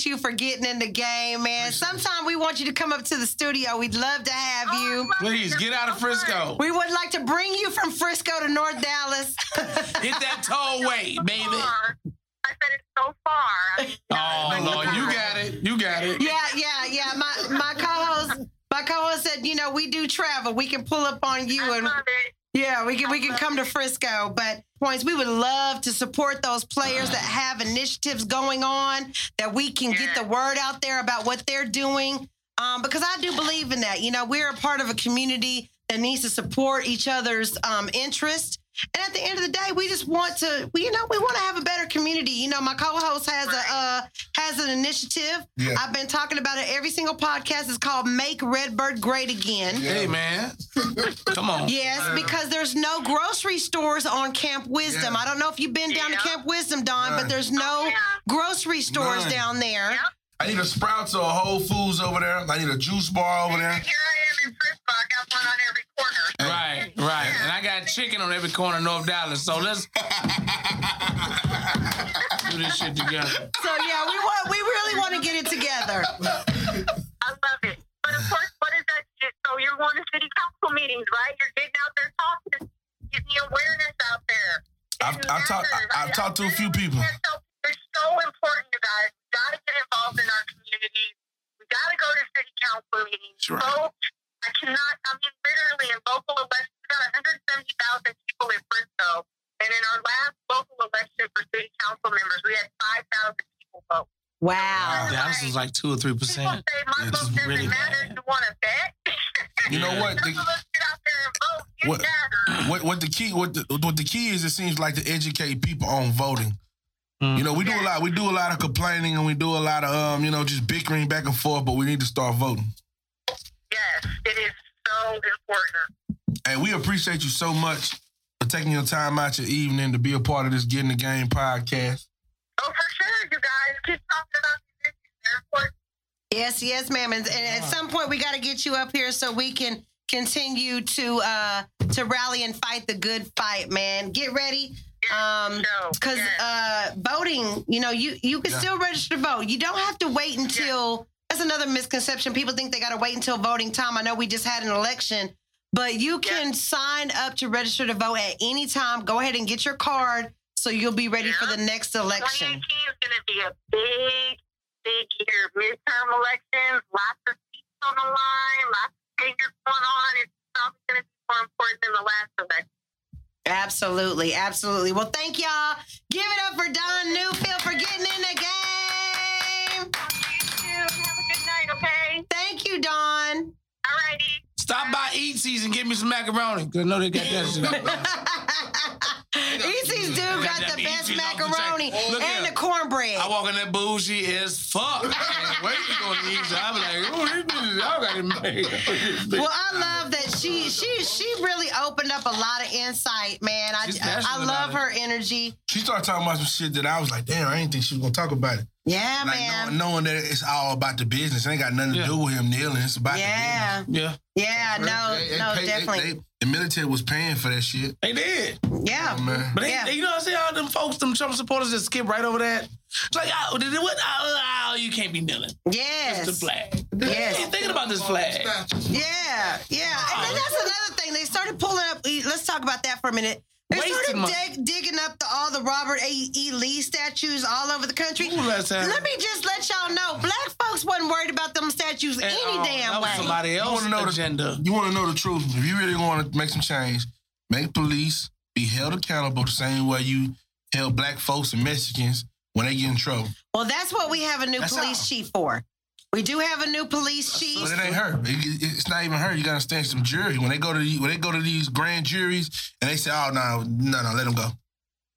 appreciate you for getting in the game, man. Sometime we want you to come up to the studio. We'd love to have Oh, you. Please get out of Frisco. We would like to bring you from Frisco to North Dallas. Hit that tollway, baby. Far. I said it's so far. I mean, Oh Lord, you got it. You got it. yeah, yeah, yeah. My my co-host, my co-host said, you know, we do travel. We can pull up on you I and love it. Yeah, we can we can come to Frisco. But points, we would love to support those players that have initiatives going on that we can get the word out there about what they're doing. Um, because I do believe in that. You know, we're a part of a community that needs to support each other's um, interest. And at the end of the day, we just want to, we, you know, we want to have a better community. You know, my co-host has a uh, has an initiative. Yeah. I've been talking about it every single podcast. It's called Make Redbird Great Again. Hey man, come on. Yes, because there's no grocery stores on Camp Wisdom. Yeah. I don't know if you've been down to Camp Wisdom, Don, but there's no Oh, yeah. grocery stores None. down there. Yep. I need a Sprouts or a Whole Foods over there. I need a juice bar over Here I there. Am in Frisco. I got one on every corner. Right, right. And I got chicken on every corner of North Dallas. So let's do this shit together. So yeah, we want we really want to get it together. I love it. But of course, what is that? shit? So you're going to city council meetings, right? You're getting out there talking, getting the awareness out there. I've, I've, talked, matters. I- I've talked to a few people. can't tell- It's so important, you guys. We got to get involved in our communities. We got to go to city council meetings. That's right. Vote. I cannot, I mean, literally in local elections, we got 170,000 people in Frisco. And in our last local election for city council members, we had 5,000 people vote. Wow. Dallas is like two or three People percent. say my It's vote doesn't really matter. bad. You want to bet? You know what? Some The, of us get out there and vote. It What- what what the key what the, what the key is? It seems like to educate people on voting. Mm. You know, we do a lot. We do a lot of complaining and we do a lot of um, you know, just bickering back and forth. But we need to start voting. Appreciate you so much for taking your time out your evening to be a part of this Get N Tha Game podcast. Oh, for sure, you guys. Keep talking about these issues. Yes, yes, ma'am. And, and at some point, we got to get you up here so we can continue to uh to rally and fight the good fight, man. Get ready. Um, because uh, voting, you know, you you can Yeah. still register to vote. You don't have to wait until. That's another misconception. People think they got to wait until voting time. I know we just had an election, but you can sign up to register to vote at any time. Go ahead and get your card so you'll be ready for the next election. 2018 is going to be a big, big year. Midterm elections, lots of seats on the line, lots of changes going on. It's probably going to be more important than the last election. Absolutely, absolutely. Well, thank y'all. Give it up for Don Neufeld for getting in the game. Thank You. Have a good night, okay? Thank you, Don. Alrighty. Stop by Eat and get me some macaroni. Cause I know they got that shit. Easy's dude got Goddamn the best Easy's off the macaroni chain. Look and here. the cornbread. I walk in that bougie as fuck. Where you going to eat? I be like, oh, this bitch, y'all got it made. Well, I love that she she she really opened up a lot of insight, man. I She's I, love her energy. She started talking about some shit that I was like, damn, I didn't think she was gonna talk about it. Yeah, Like man. knowing, knowing that it's all about the business, it ain't got nothing to Yeah. do with him kneeling. It's about Yeah, yeah, yeah, the business. no, They- they no, pay- definitely. they- the military was paying for that shit. they did. Yeah, oh, Man. But they, Yeah. they- you know what I'm saying? All them folks, them Trump supporters just skip right over that. It's like, oh, did it, what? Oh, oh, you can't be kneeling. It's yes, the flag. Yes. Ain't thinking about this flag. yeah, yeah. And then that's another thing. They started pulling up. Let's talk about that for a minute. They Wasting started money. dig, digging up the, all the Robert A. E. Lee statues all over the country. Ooh, last time. Let me just let y'all know, black folks wasn't worried about them statues And, any uh, damn that was way. somebody else's wanna know the- agenda. You want to know the truth? If you really want to make some change, make police be held accountable the same way you held black folks and Mexicans when they get in trouble. Well, that's what we have a new That's police all. chief for. We do have a new police chief. But it ain't her. It- it- it's not even her. You gotta stand some jury when they go to the, when they go to these grand juries and they say, "Oh no, no, no, let them go."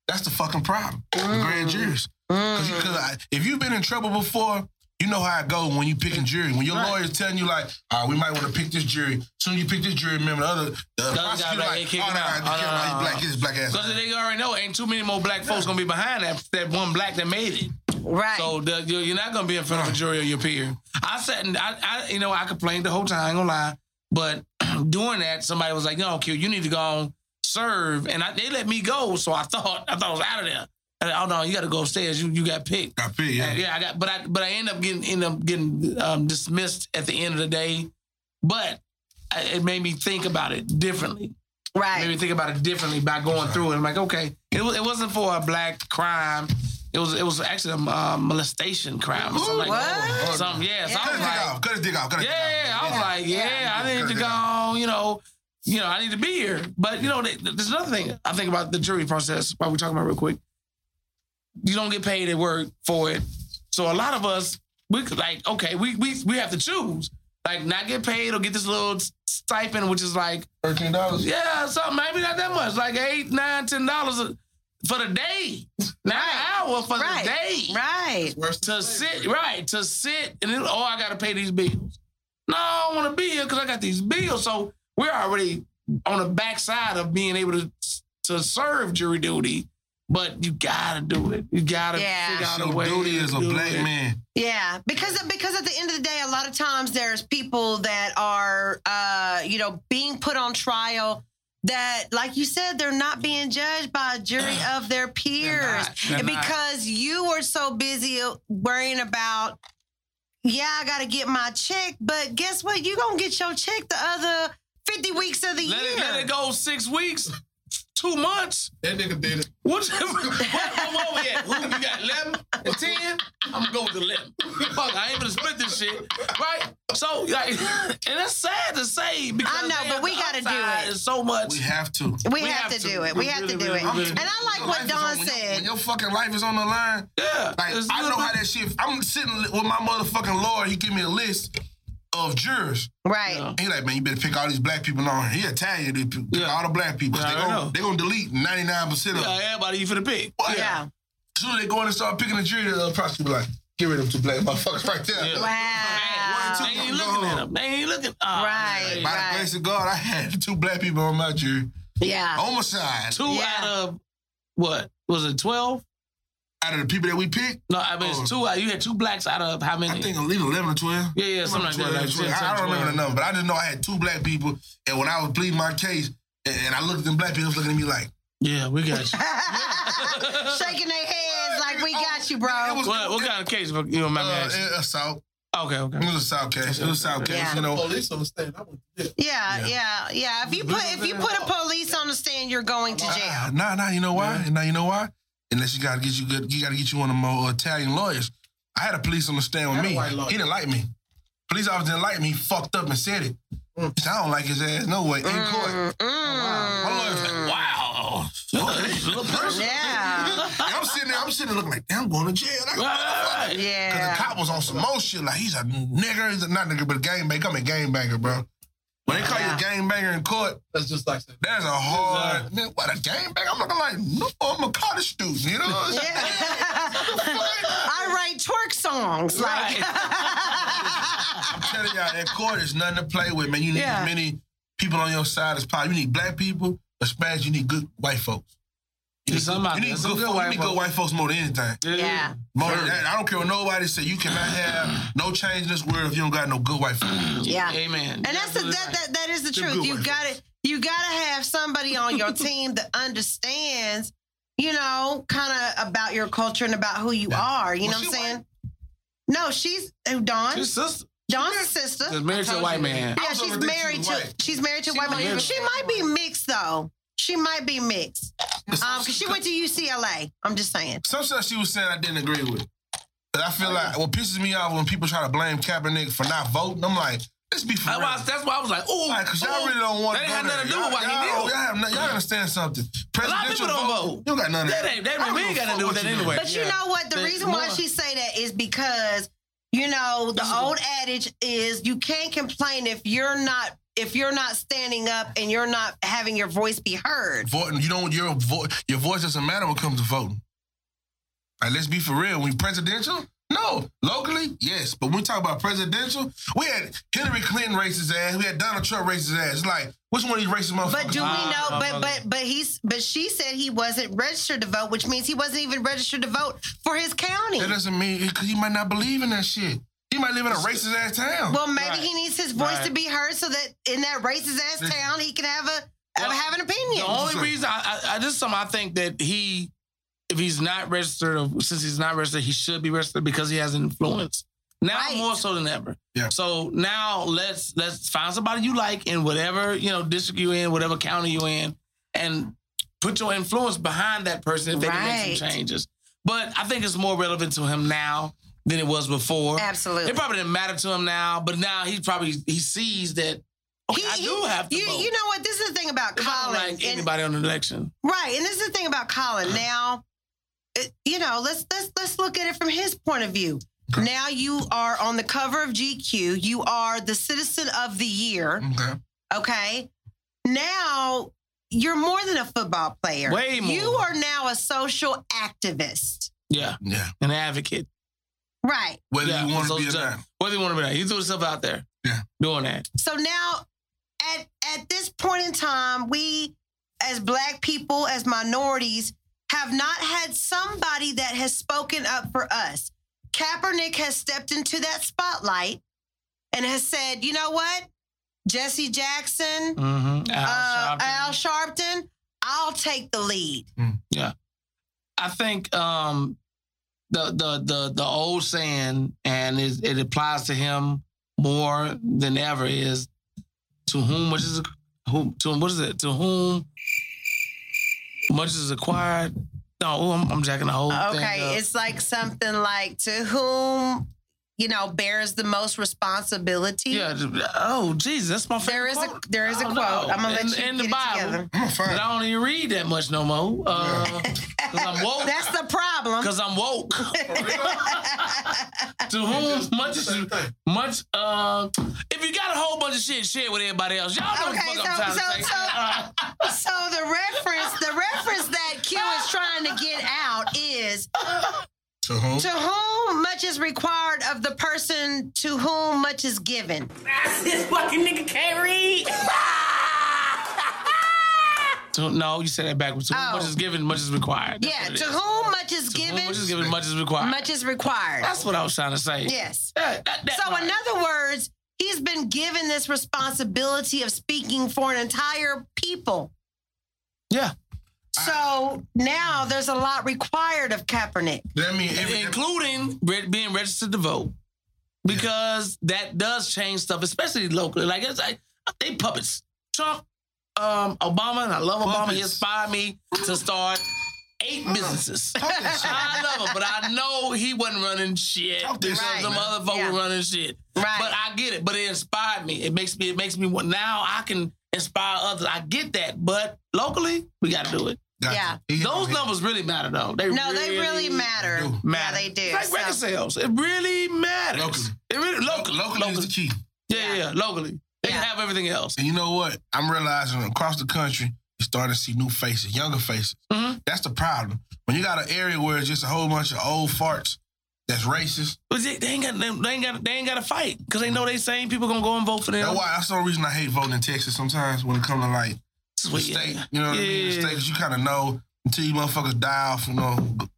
That's the fucking problem. The grand juries. Because Mm. if you've been in trouble before, you know how it go when you picking jury. When your Right. lawyer's telling you like, "All right, we might want to pick this jury." Soon you pick this jury, remember the other the guy prosecutor like, like, hey, kick "Oh no, out. no, Oh, he's no, no, black. no. Get his black ass." Because they already know ain't too many more black folks gonna be behind that that one black that made it. Right. So the, you- you're not gonna be in front of a jury or your peer. I sat and I, I you know, I complained the whole time. I ain't gonna lie, but doing that, somebody was like, "No, Q, you need to go on serve," and I, they let me go. So I thought I thought I was out of there. And, oh no, you got to go upstairs. You you got picked. Got paid, yeah. Yeah, yeah, I got, but I but I end up getting end up getting um, dismissed at the end of the day. But I, it made me think about it differently. Right. Made me think about it differently by going through it. I'm like, okay, it it wasn't for a black crime. It was it was actually a um, molestation crime or something like that. What? Something, yeah. So I was like, off. Cut his dick off. Cut his dick yeah, off. I was like, yeah, I need to go. You know, you know, I need to be here. But you know, there's another thing I think about the jury process. While we're talking about real quick, you don't get paid at work for it. So a lot of us, we could like, okay, we we we have to choose, like, not get paid or get this little stipend, which is like, Thirteen dollars. yeah, something maybe not that much, like eight, nine, ten dollars for the day, not an hour for Right. the day Right. to sit right to sit and then oh I gotta pay these bills. No, I don't want to be here because I got these bills. So we're already on the backside of being able to to serve jury duty, but you gotta do it. You gotta Yeah. figure out Your a way. duty to as a black it. man. Yeah, because because at the end of the day, a lot of times there's people that are, uh, you know, being put on trial that, like you said, they're not being judged by a jury of their peers not. They're And not. because you were so busy worrying about. Yeah, I got to get my check, but guess what? You gonna get your check the other fifty weeks of the Let year. it, let it go six weeks, two months. That nigga did it. What, what, what, what we at? Who, you got 11 and 10? I'm gonna go with 11. Fuck, I ain't gonna split this shit. Right? So, like, and that's sad to say because I know, but we the gotta do upside it. is so much. We have to. we, we have, have to, to. do it. We We have really, to do really, it. really- And I like what Don on- when your- said. When your fucking life is on the line, yeah. like it's I know how that shit. I'm sitting with my motherfucking lawyer. He give me a list of jurors. Right. Yeah. He like, man, you better pick all these black people on. He Italian. They pick Yeah. all the black people. Yeah, I they gonna they gonna delete 99 percent of them. Yeah, everybody you finna pick. What? Yeah. Soon they go in and start picking the jury, the uh, prosecutor be like, get rid of two black motherfuckers right there. Yeah. Wow. They ain't looking at them. They ain't looking. Oh, Right. man. By Right. the grace of God, I had two black people on my jury. Yeah. Homicide. Two Yeah. out of what? Was it 12? Out of the people that we picked, No, I mean, it's two out. You had two blacks out of how many? I think at least 11 or 12. yeah, yeah, something like that. 12, Like 12. 10, I don't 12. remember the number, but I just know I had two black people. And when I was pleading my case, and, and I looked at them black people, looking at me like, Yeah, we got you. Shaking their heads like we got you, bro. Was- what, what kind of case? You know, my uh, man. assault. Okay, okay. It was a south case. It was a south case, Yeah. you know. Police on the stand. I went to jail. Yeah, yeah, yeah. If you put if you put a police on the stand, you're going to jail. Nah, nah, you know why? Nah, you know why? Unless you gotta get you good, you gotta get you one of them more Italian lawyers. I had a police on the stand with me. He didn't like me. Police officer didn't like me. He fucked up and said it. Mm. I don't like his ass. No way. In court. Mm, My lawyer was like, wow. Little person. yeah. And I'm sitting there, I'm sitting there looking like, damn, I'm going to jail. Right, right, right. Because Yeah. the cop was on some more shit. Like, he's a nigger. He's a, not nigger, but a gangbanger. Come a gangbanger, bro. When they call you a gangbanger in court, That's just like that. that's a hard, man, what, a gangbanger? I'm looking like, no, I'm a college student, you know? Yeah. I write twerk songs. Like, I'm telling y'all, that court is nothing to play with, man. You need Yeah. as many people on your side as possible. You need black people, Hispanics, you need good white folks. You There's need, some good, you need, good, good white you need good folks. white folks more than anything. yeah. More than that. I don't care what nobody say. You cannot have no change in this world if you don't got no good white folks. Yeah. Amen. And that's the, that, that that is the Them truth. You got to you got to have somebody on your team that understands, you know, kind of about your culture and about who you Yeah. are. You Was know what I'm she saying? No, she's who Dawn. His sister Dawn's a sister. is married to a white man. Yeah, was she's over there, she married to she's married to a white man. She might be mixed though. She might be mixed. Um, cause she went to UCLA. I'm just saying. Some stuff she was saying I didn't agree with. But I feel like what pisses me off when people try to blame Kaepernick for not voting. I'm like, let's be for That's real. why, that's why I was like, oh, Like, cause y'all really don't want That to ain't go had nothing to do there. with what y'all, he did. y'all, have, no- y'all gotta understand something. lot of people don't vote. You don't got nothing. of that. That ain't- that ain't- we ain't gotta do what that anyway. But you know what? The They- reason why more. she say that is because you know the This is a- old adage is you can't complain if you're not if you're not standing up and you're not having your voice be heard. Voting, you don't. Your vo- your voice doesn't matter when it comes to voting. Like, let's be for real. When presidential, no. Locally, yes. But when we talk about presidential, we had Hillary Clinton racist ass. We had Donald Trump racist ass. It's like, which one of these racist motherfuckers? But do we know? But but but he's but she said he wasn't registered to vote, which means he wasn't even registered to vote for his county. that doesn't mean because he might not believe in that shit. He might live in a racist ass town. Well, maybe Right. he needs his voice Right. to be heard so that in that racist ass Listen. town he can have a Well, have an opinion. The only reason I, I, I just something I think that he, if he's not registered, or since he's not registered, he should be registered because he has influence. Now Right. more so than ever. Yeah. So now let's let's find somebody you like in whatever you know district you in, whatever county you in, and put your influence behind that person if they can make some changes. But I think it's more relevant to him now than it was before. Absolutely. It probably didn't matter to him now, but now he probably he sees that. Okay, He- I he- do have to you, vote. you know what? This is the thing about if Colin. like and- anybody on the election. Right, and this is the thing about Colin. Now, it, you know, let's let's let's look at it from his point of view. Now you are on the cover of GQ. You are the Citizen of the Year. okay. Okay, now you're more than a football player. Way more. You are now a social activist. Yeah, Yeah. an advocate. Right. Whether Yeah, you want to so be or ju- not. Whether you want to be there, he threw himself out there. Yeah. doing that. So now, at at this point in time, we, as Black people, as minorities, have not had somebody that has spoken up for us. Kaepernick has stepped into that spotlight and has said, "You know what, Jesse Jackson, Mm-hmm. Al uh, Sharpton. Al Sharpton, I'll take the lead." Yeah. I think um, the the the the old saying, and it, it applies to him more than ever, is to whom much is who to what is it to whom much is acquired. No, I'm, I'm jacking the whole thing. Okay, it's like something like to whom you know bears the most responsibility. yeah. Oh, Jesus, that's my There favorite. is a quote. there is a I quote. know. I'm gonna let in, you in get the it Bible. together. I'm gonna find But I don't even read that much no more. Uh, Cause I'm woke. That's the problem. Cause I'm woke. to whom much much. Uh, if you got a whole bunch of shit, share with everybody else. Y'all know Okay, what the fuck I'm so- to so- say. so- Uh, so the reference, the reference that Q is trying to get out is To whom? to whom much is required of the person to whom much is given. This fucking nigga can't read. to- no, you said that backwards. To whom Oh. much is given, much is required. That's Yeah, what it to is. whom much is To whom given, much is given, much is required. much is required. That's what I was trying to say. Yes. That- that- that So, part. in other words, he's been given this responsibility of speaking for an entire people. yeah, So now there's a lot required of Kaepernick. That mean every, including re- being registered to vote, because that does change stuff, especially locally. Like it's like they puppets. Trump, um, Obama, and I love Obama. He inspired me to start eight businesses. Talk that. I love him, but I know he wasn't running shit. Talk that Because some man. other folk Yeah. were running shit. Right. But I get it. But it inspired me. It makes me. It makes me want. Now I can inspire others. I get that. But locally, we got to do it. Gotcha. Yeah. He Those my head. numbers really matter, though. They No, they really matter. do. Yeah, they do. It's like So- record sales. It really matters. Locally. It really Lo- locally. locally, locally. is the key. Yeah, yeah, yeah, locally. They Yeah. have everything else. And you know what? I'm realizing across the country, you're starting to see new faces, younger faces. Mhm. That's the problem. When you got an area where it's just a whole bunch of old farts that's racist, But they, they ain't got they, they ain't got they ain't got to fight because they know they same people gonna go and vote for them. that's why that's the only reason I hate voting in Texas sometimes when it comes to like the Sweet. state. You know what I mean? The Yeah. state, 'cause you kind of know until you motherfuckers die off, you know,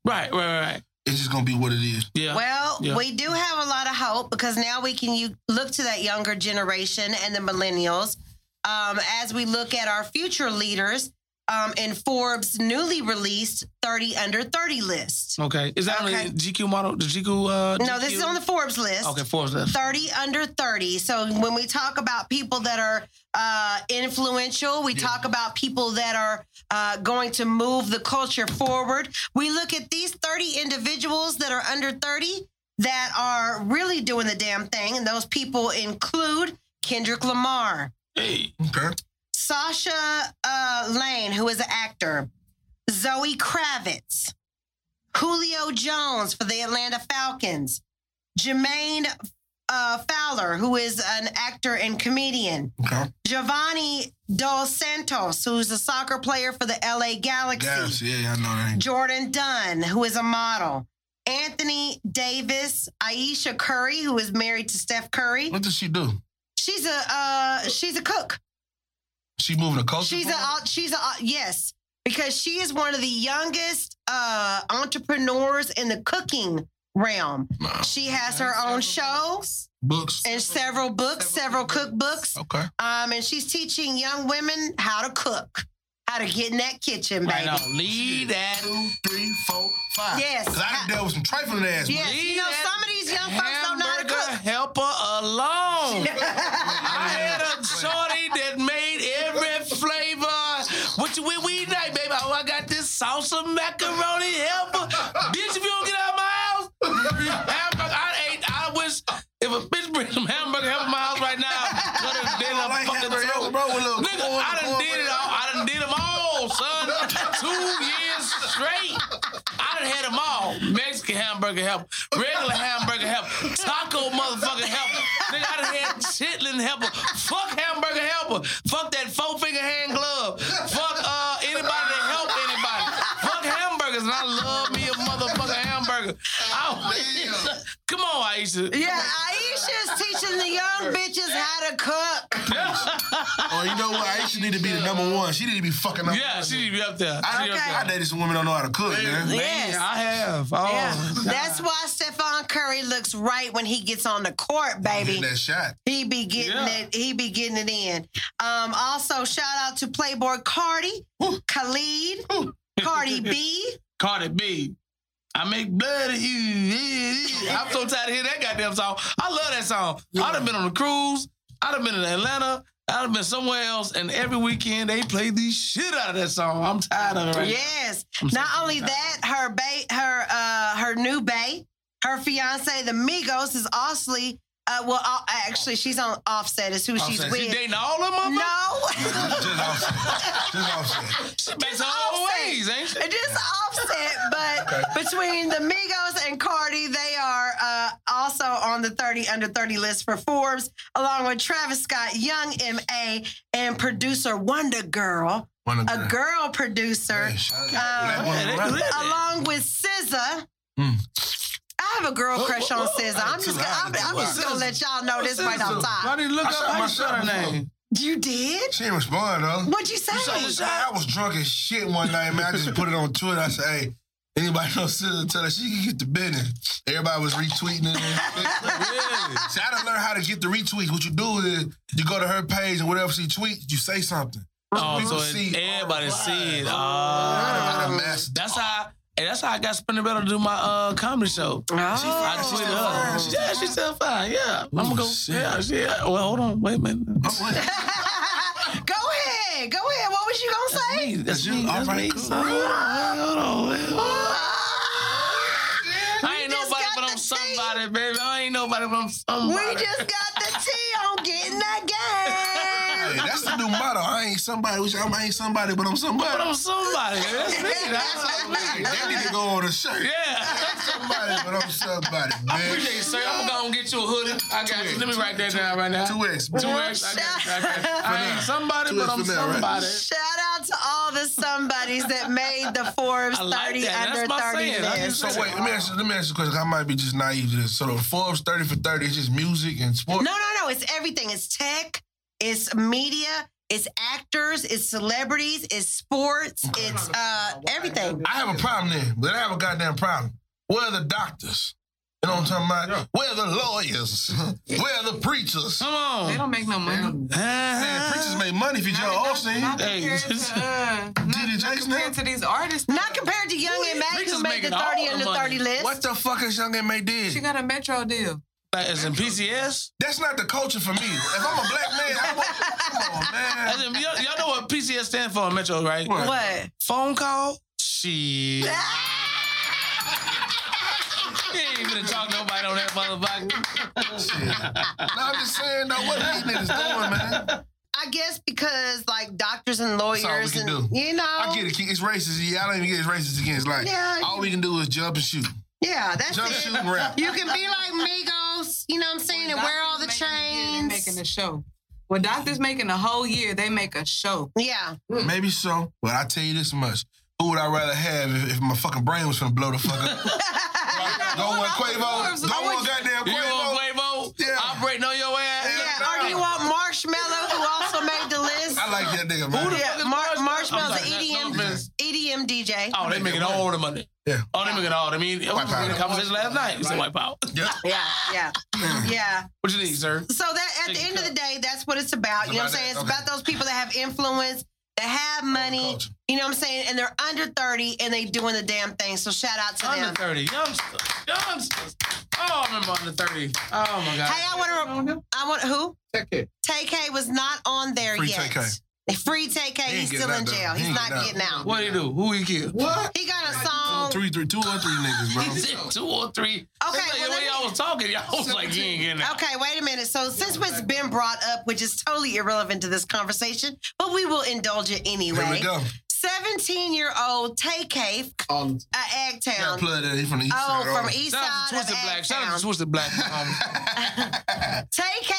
Right, right, right, right. it's just gonna be what it is. Yeah. Well, Yeah. we do have a lot of hope because now we can you look to that younger generation and the millennials um, as we look at our future leaders um, in Forbes' newly released 30 under 30 list. okay. Is that on Okay. the GQ model? The GQ? Uh, No, this is on the Forbes list. Okay, Forbes list. 30 under 30. So when we talk about people that are uh, influential, we talk about people that are uh, going to move the culture forward. We look at these 30 individuals that are under 30 that are really doing the damn thing. And those people include Kendrick Lamar, Hey. Okay. Sasha uh, Lane, who is an actor, Zoe Kravitz, Julio Jones for the Atlanta Falcons, Jermaine uh, Fowler, who is an actor and comedian, Okay. Giovanni Dos Santos, who's a soccer player for the LA Galaxy, Yes, yeah, I know that. Jourdan Dunn, who is a model, Anthony Davis, Ayesha Curry, who is married to Steph Curry. What does she do? She's a uh, she's a cook. She moving the culture. She's a she's a yes because she is one of the youngest uh, entrepreneurs in the cooking realm. No. She has her own shows, books. and several books, several cookbooks, Okay. um, and she's teaching young women how to cook, how to get in that kitchen, Right baby. now, lead that. Two, three, four, five. Yes. 'Cause I done dealt with some trifling ass. Yes, Leave you know some of these young folks don't know how to hamburger cook. helper alone. I had a shorty that made salsa macaroni helper. bitch, if you don't get out of my house, hamburger, I ate. I wish if a bitch bring some hamburger helper my house right now, I could have did I a like fucking throat. bro, with a little Nigga, I done did it all. I done did them all, son. Two years straight. I done had them all. Mexican hamburger helper, regular hamburger helper, taco motherfucking helper. Nigga, I done had chitlin helper. Fuck hamburger helper. Fuck that four finger hand glove. Fuck come on, Ayesha. Yeah, Ayesha's teaching the young bitches how to cook. oh, you know what? Ayesha need to be the number one. She need to be fucking up. Yeah, she need to be up there. I, She need Okay. up I dated some women that don't know how to cook, man. Yes. Man, I have. Oh, Yeah, that's why Stephon Curry looks right when he gets on the court, baby. Hit that shot. He be getting Yeah. it. He be getting it in. Um, also, shout out to Playboi Carti, Khalid, Cardi B. Cardi B. I make blood of you. I'm so tired of hearing that goddamn song. I love that song. I'd have been on a cruise. I'd have been in Atlanta. I'd have been somewhere else, and every weekend they play the shit out of that song. I'm tired of it. Right Yes. So Not sorry. only that, her her uh, her new bay, her fiance, the Migos, is Osley. Uh, well, uh, actually, she's on Offset. Is who she's with. She dating all of them? no. Just offset. Just offset. She makes her Just Offset. ways, ain't she? It is offset, but between the Migos and Cardi, they are uh, also on the 30 under 30 list for Forbes, along with Travis Scott, Young M.A., and producer WondaGurl, One of a the- girl producer, Hey, shout out to Black woman Yeah, they rapper. do that. along with SZA. I have a girl crush on oh, SZA. I'm just, gonna, I'm, I'm just gonna let y'all know this right off Why top. did you look I up shot my myself shot before. name? You did? She didn't respond though. What'd you say? I was drunk as shit one night, man. I just put it on Twitter. I said, hey, anybody know SZA, tell her she can get the business. Everybody was retweeting it. And See, I done learned how to get the retweets. What you do is you go to her page and whatever she tweets, you say something. Oh, People so see- everybody see it. I Oh. done. That's how. And that's how I got Spinning Better to do my uh, comedy show. Oh. I tweeted her. fine. Yeah, she's still fine. Yeah, I'm gonna go. shit. Yeah, she, yeah. Well, hold on, wait a minute. Go ahead. Go ahead. What was you gonna say? Hey, that's, That's you? me. That's All right, me. cool. son. Hold on, man. I ain't nobody but I'm somebody, baby. I ain't nobody but I'm somebody. We just got game. Hey, that's motto. I ain't somebody. Which I ain't somebody, but I'm somebody. But I'm somebody. That's me. That's Hey, me. that need to go on a shirt. Yeah. I'm somebody, but I'm somebody, man. I appreciate you, sir. I'm gonna go get you a hoodie. I got you. Let me write that down right now. Two X. Two X. I got you. I got you. I ain't somebody, but X I'm for now, right? somebody. Shout out to all the somebodies that made the Forbes like 30 that. under That's 30 list. So wait, let me ask you. Let me ask you a question. I might be just naive to this. So the Forbes thirty for thirty is just music and sports. No, no, no. It's everything. It's tech. It's media. It's actors. It's celebrities. It's sports. It's uh everything. I have a problem there, but I have a goddamn problem. Where are the doctors? You know what I'm talking about? Where are the lawyers? Where are the preachers? Come on. They don't make no money. Man, preachers make money if you Joel Osteen. Not Hey, compared to, uh, not, not Jason compared to these artists. Not compared to Young M.A, Preachers who made the making all 30 the under 30 list. What the fuck is Young M.A did? She got a Metro deal. Like, As in PCS? That's not the culture for me. If I'm a black man, I want, come on, As man. in, y'all, y'all know what PCS stands for in Metro, right? What? What? Phone call? Shit. You ain't even talk to nobody on that motherfucker. Shit. No, I'm just saying, though, what these niggas doing, man? I guess because like doctors and lawyers all we can and do. you know. I get it. It's racist. Yeah, I don't even get it's racist against. Like, Yeah, all we can do is jump and shoot. Yeah, that's Jump, it. shoot, and rap. You can be like Migos, you know what I'm saying, and wear all the Doctors making a year, chains. Making a show. When doctors making a whole year, they make a show. Yeah. Mm. Maybe so, but I tell you this much. Who would I rather have if, if my fucking brain was gonna blow the fuck up? Don't want Quavo. Don't want goddamn want that nigga, man. Who the Yeah, fuck is Mar- Marshmello? Marshmello's I'm an sorry, EDM. EDM DJ. Oh, they making all the money. Yeah. Oh, they making all. I mean, we Wipe had a out. conversation last night. You said wipe out. Yeah. Yeah, yeah, yeah. What you need, sir? So that at the end of the day, that's what it's about. You know what I'm saying? that? It's about those people that have influence, that have money. You know what I'm saying? And they're under 30 and they doing the damn thing. So shout out to them. Under them. 30. Youngsters. Youngsters. Oh, I remember under 30. Oh, my God. Hey, I want to. I want who? Take it. TK was not on there Free yet. TK. Free TK. He He's still in jail. He's not getting getting out. out. What he do? Who he killed? What? He got a song. Three, three, two or three niggas, bro. He said two or three. Okay, It's like, well, the way y'all was talking, y'all was like, you ain't getting out. Okay, wait a minute. So since it's been brought up, which is totally irrelevant to this conversation, but we will indulge it anyway. Here we go. 17 year old Tay Cave, Um, uh, got Eggtown. plug that. He from the east Oh, side. from of- East Shout out Side to Twisted Black. Shout out to Twisted Black. Um, Tay K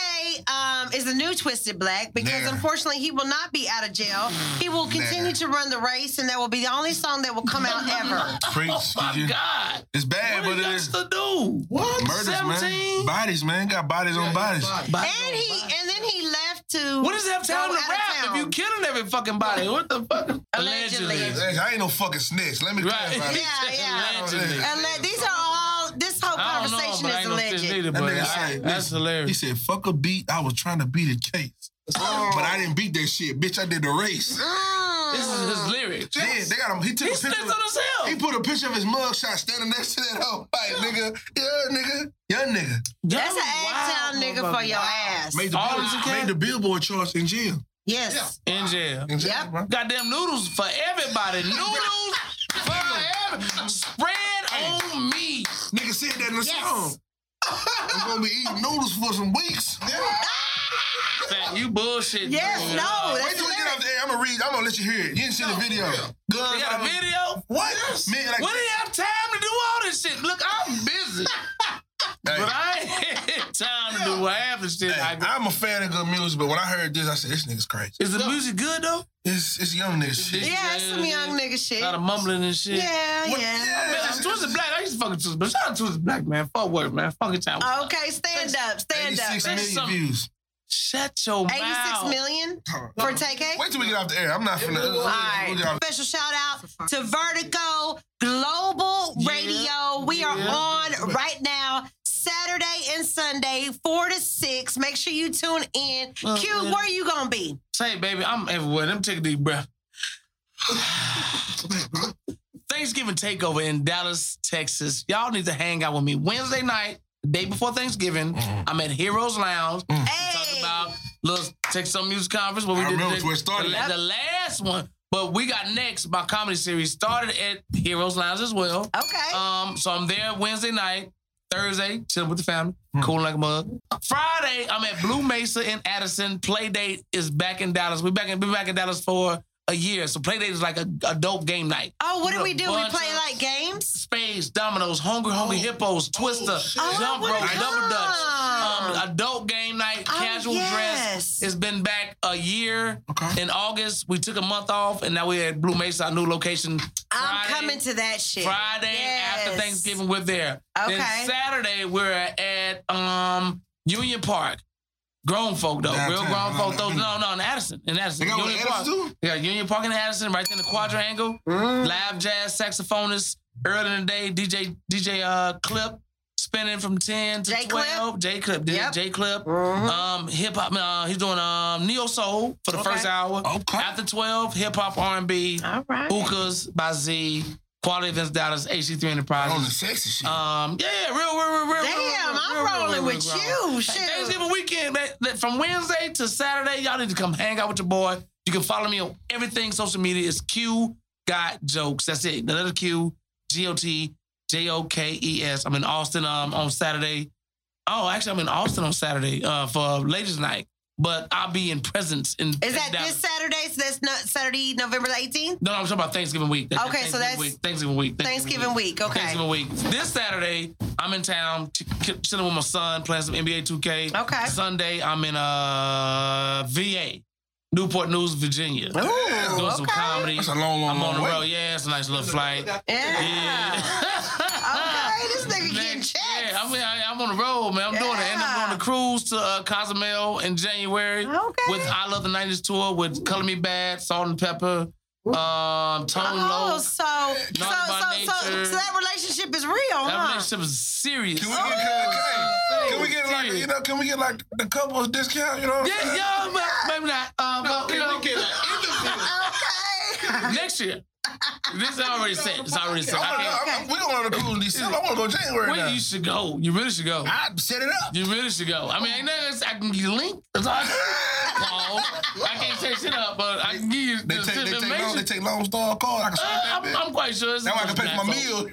um, is the new Twisted Black because Nigga. unfortunately he will not be out of jail. He will continue Nigga. to run the race, and that will be the only song that will come out ever. Preach. oh, my you- God. It's bad, What but did it is youngster do? What? murders, 17? man. Bodies, man. Got bodies on bodies. And he and then he left to What does it have time to rap if town. you killing every fucking body? What the fuck? Allegedly. Hey, I ain't no fucking snitch. Let me Right. clarify. Yeah, yeah. Allegedly. And these are all. This whole I know, conversation is ain't no snitch alleged. That nigga I- said, that's hilarious. He said, fuck a beat. I was trying to beat a case. But I didn't beat that shit. Bitch, I did the race. Mm. This is his lyrics. Yeah, they got him. He took He a picture. snitched on himself. He put a picture of his mugshot standing next to that hoe. Like, nigga, yeah, nigga, young nigga. That's an Young, Town nigga for your ass. Made the, All bill, this a cat? made the billboard charts in jail. Yes. In jail. In jail, Yep. bro. Goddamn noodles for everybody. Noodles for everybody. Spread on me. Nigga said that in the Yes. song. I'm gonna be eating noodles for some weeks. Fat, you bullshit. Yes, dude. no, Wait till we get lyrics. off the air. I'm gonna read. I'm gonna let you hear it. You didn't see the video. Guns. They got a video? What? Man, like, When do you have time to do all this shit? Look, I'm busy. Hey, But I ain't time to do half the shit. hey, I I'm a fan of good music, but when I heard this, I said, this nigga's crazy. Is the music good though? It's, it's young nigga shit. Yeah, it's some young nigga shit. A lot of mumbling and shit. Yeah, What- yeah. yeah. Man, Twisted Black, I used to fucking Twisted Black. Shout out to Twisted Black, man. Fuck work, man. Fuck it, time. Okay, stand up, stand up. 86 man. million views. Shut your 86 mouth. million for TK? Wait till we get off the air. I'm not finna. All right. Special shout out to Vertigo Global Radio. We are on right now, Saturday and Sunday, 4 to 6. Make sure you tune in. Uh, Q, yeah. where you going to be? Say, baby, I'm everywhere. Let me take a deep breath. Thanksgiving takeover in Dallas, Texas. Y'all need to hang out with me Wednesday night, the day before Thanksgiving. Mm-hmm. I'm at Heroes Lounge. Mm-hmm. Hey. Talk about little take some music conference where we I did remember the, where it started. The, the last one But we got next. My comedy series started at Heroes Lounge as well. Okay. Um, so I'm there Wednesday night, Thursday, chilling with the family, hmm. cool like a mug. Friday, I'm at Blue Mesa in Addison. Play date is back in Dallas. We're back in, been back in Dallas for a year. So Playdate is like a, a dope game night. oh, what do we do? We play like games? Spades, dominoes, hungry, hungry hippos, twister, Oh, jump what rope, double dutch. Um, adult game night, Oh, casual yes. dress. It's been back a year. Okay. In August, we took a month off, and now we're at Blue Mesa, our new location. I'm coming to that shit. Friday after Thanksgiving, we're there. Then Okay. Saturday, we're at um Union Park. Grown folk though, real Downtown. grown folk though. No, no, in Addison, in Addison. They got one Union Park. Addison, too? Yeah, Union Park in Addison, right there in the quadrangle. Mm. Live jazz saxophonist. Early in the day, DJ DJ uh Clip spinning from ten to J Clip? twelve. J Clip, Yep. J Clip. Mhm. Um, hip hop. Uh, he's doing um neo soul for the Okay. first hour. Okay. After twelve, hip hop R and B. All right. Hookahs by Z, Quality Events Dallas, HC3 On the sexy shit. Um, yeah, yeah, real, real, real, real. Damn, real, real, I'm real, real, rolling real, with real, you. Hey, Thanksgiving weekend, man, that- from Wednesday to Saturday, y'all need to come hang out with your boy. You can follow me on everything social media. It's Q Got Jokes. That's it. The letter Q, G O T J O K E S. I'm in Austin um, on Saturday. Oh, actually, I'm in Austin on Saturday uh, for ladies' night. But I'll be in presence in. Is that in Dallas. this Saturday? So that's not Saturday, November the 18th? No, no, I'm talking about Thanksgiving week. That's Okay, so that's week. Thanksgiving week. Thanksgiving week, okay. Thanksgiving week. This Saturday, I'm in town ch- ch- chilling with my son, playing some NBA 2K. Okay. Sunday, I'm in uh VA, Newport News, Virginia. Ooh, Doing some comedy. That's a long, long, I'm on long the way. road. Yeah, it's a nice little flight. Yeah. Okay, this nigga getting Next- checks. Yeah, I'm, I, I'm on the road, man. I'm doing it. And I'm Yeah. doing the cruise to uh, Cozumel in January Okay. with I Love the 90s tour with Color Me Badd, Salt and Pepper, um, Tone Oh, Low. so so, so, so, so that relationship is real, That huh? relationship is serious. Can we get, can, can, can we get like you know? Can we get like the couples discount? You know? What I'm Yeah, saying? yeah, but maybe not. Um, but, you know, Okay. next year. This is already set. It's already set. I wanna, we going on the cruise in December. I want to go January Wait, now. you should go. You really should go. I set it up. You really should go. I mean, ain't nothing I can give you link. That's all I can. Paul, I can't say shit up, but I can give you They the take, they take, long, they take long star call. I can uh, that I'm. I'm quite sure That I can pay for my meal.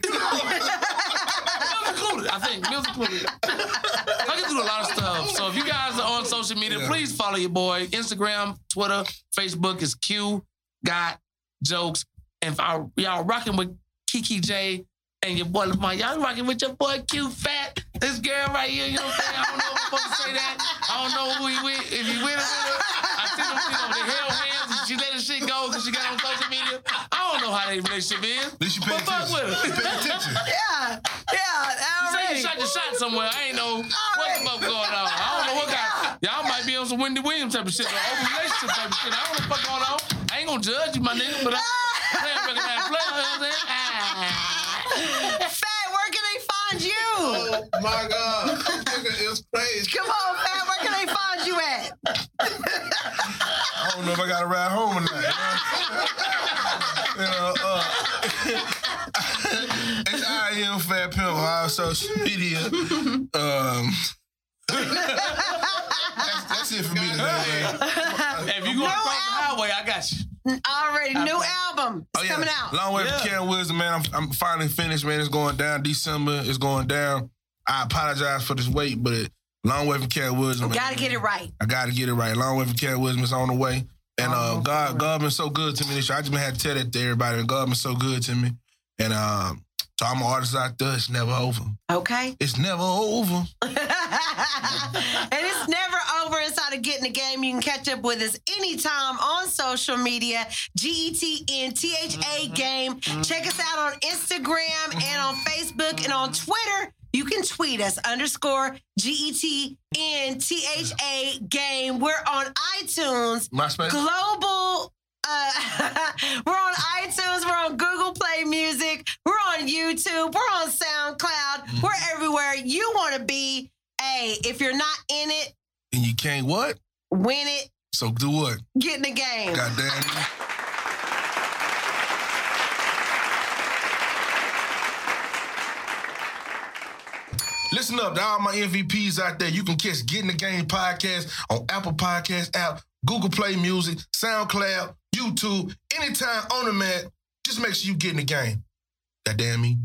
Included, I think. Meals included. I can do a lot of stuff. So if you guys are on social media, Yeah. please follow your boy. Instagram, Twitter, Facebook is Q Got Jokes. And if I, y'all rocking with Kiki J and your boy Lamar, y'all rocking with your boy Q Fat. This girl right here, you know what I'm saying? I don't know if I'm supposed to say that. I don't know who he with. If he with her, with her. I see them, you know, they held hands and she let the shit go because she got on social media. I don't know how their relationship is. At least you pay But fuck with her. Pay attention. Yeah, yeah, You say already. you shot your shot somewhere. I ain't know what the fuck going on. I don't know what kind. Y'all might be on some Wendy Williams type of shit, or open relationship type of shit. I don't know what the fuck going on. I ain't gonna judge you, my nigga, but I can't recognize player. You know what I'm saying? Fat, where can they find you? Oh my God. It's crazy. Come on, Fat, where can they find you at? I don't know if I got to ride home or not. You know, uh, it's I am Fat Pimp on our social media. Um, that's, that's it for me today, man. If you go No across the I got you. Already, new album. It's Oh, yeah. coming out. Long way Yeah. from Karen Wisdom, man. I'm, I'm finally finished, man. It's going down. December is going down. I apologize for this wait, but it, long way from Karen Wisdom. man. Gotta get it right. I gotta get it right. Long way from Karen Wisdom is on the way. And uh, God, God been so good to me this year. I just been had to tell that to everybody. And God been so good to me. And um, to all my artists out there, it's never over. Okay. It's never over. and it's never over inside of Get N Tha Game. You can catch up with us anytime on social media. G E T N T H A mm-hmm. Game. Check us out on Instagram mm-hmm. and on Facebook and on Twitter. You can tweet us underscore G E T N T H A Game. We're on iTunes. MySpace. Global. Uh, we're on iTunes. We're on Google Play Music. We're on YouTube. We're on SoundCloud. We're everywhere you want to be. Hey, if you're not in it, And you can't what? win it. So do what? Get in the game. God damn it. Listen up to all my MVPs out there. You can catch Get N Tha Game podcast on Apple Podcast app, Google Play Music, SoundCloud, YouTube, anytime on the mat. Just make sure you get in the game. God damn me.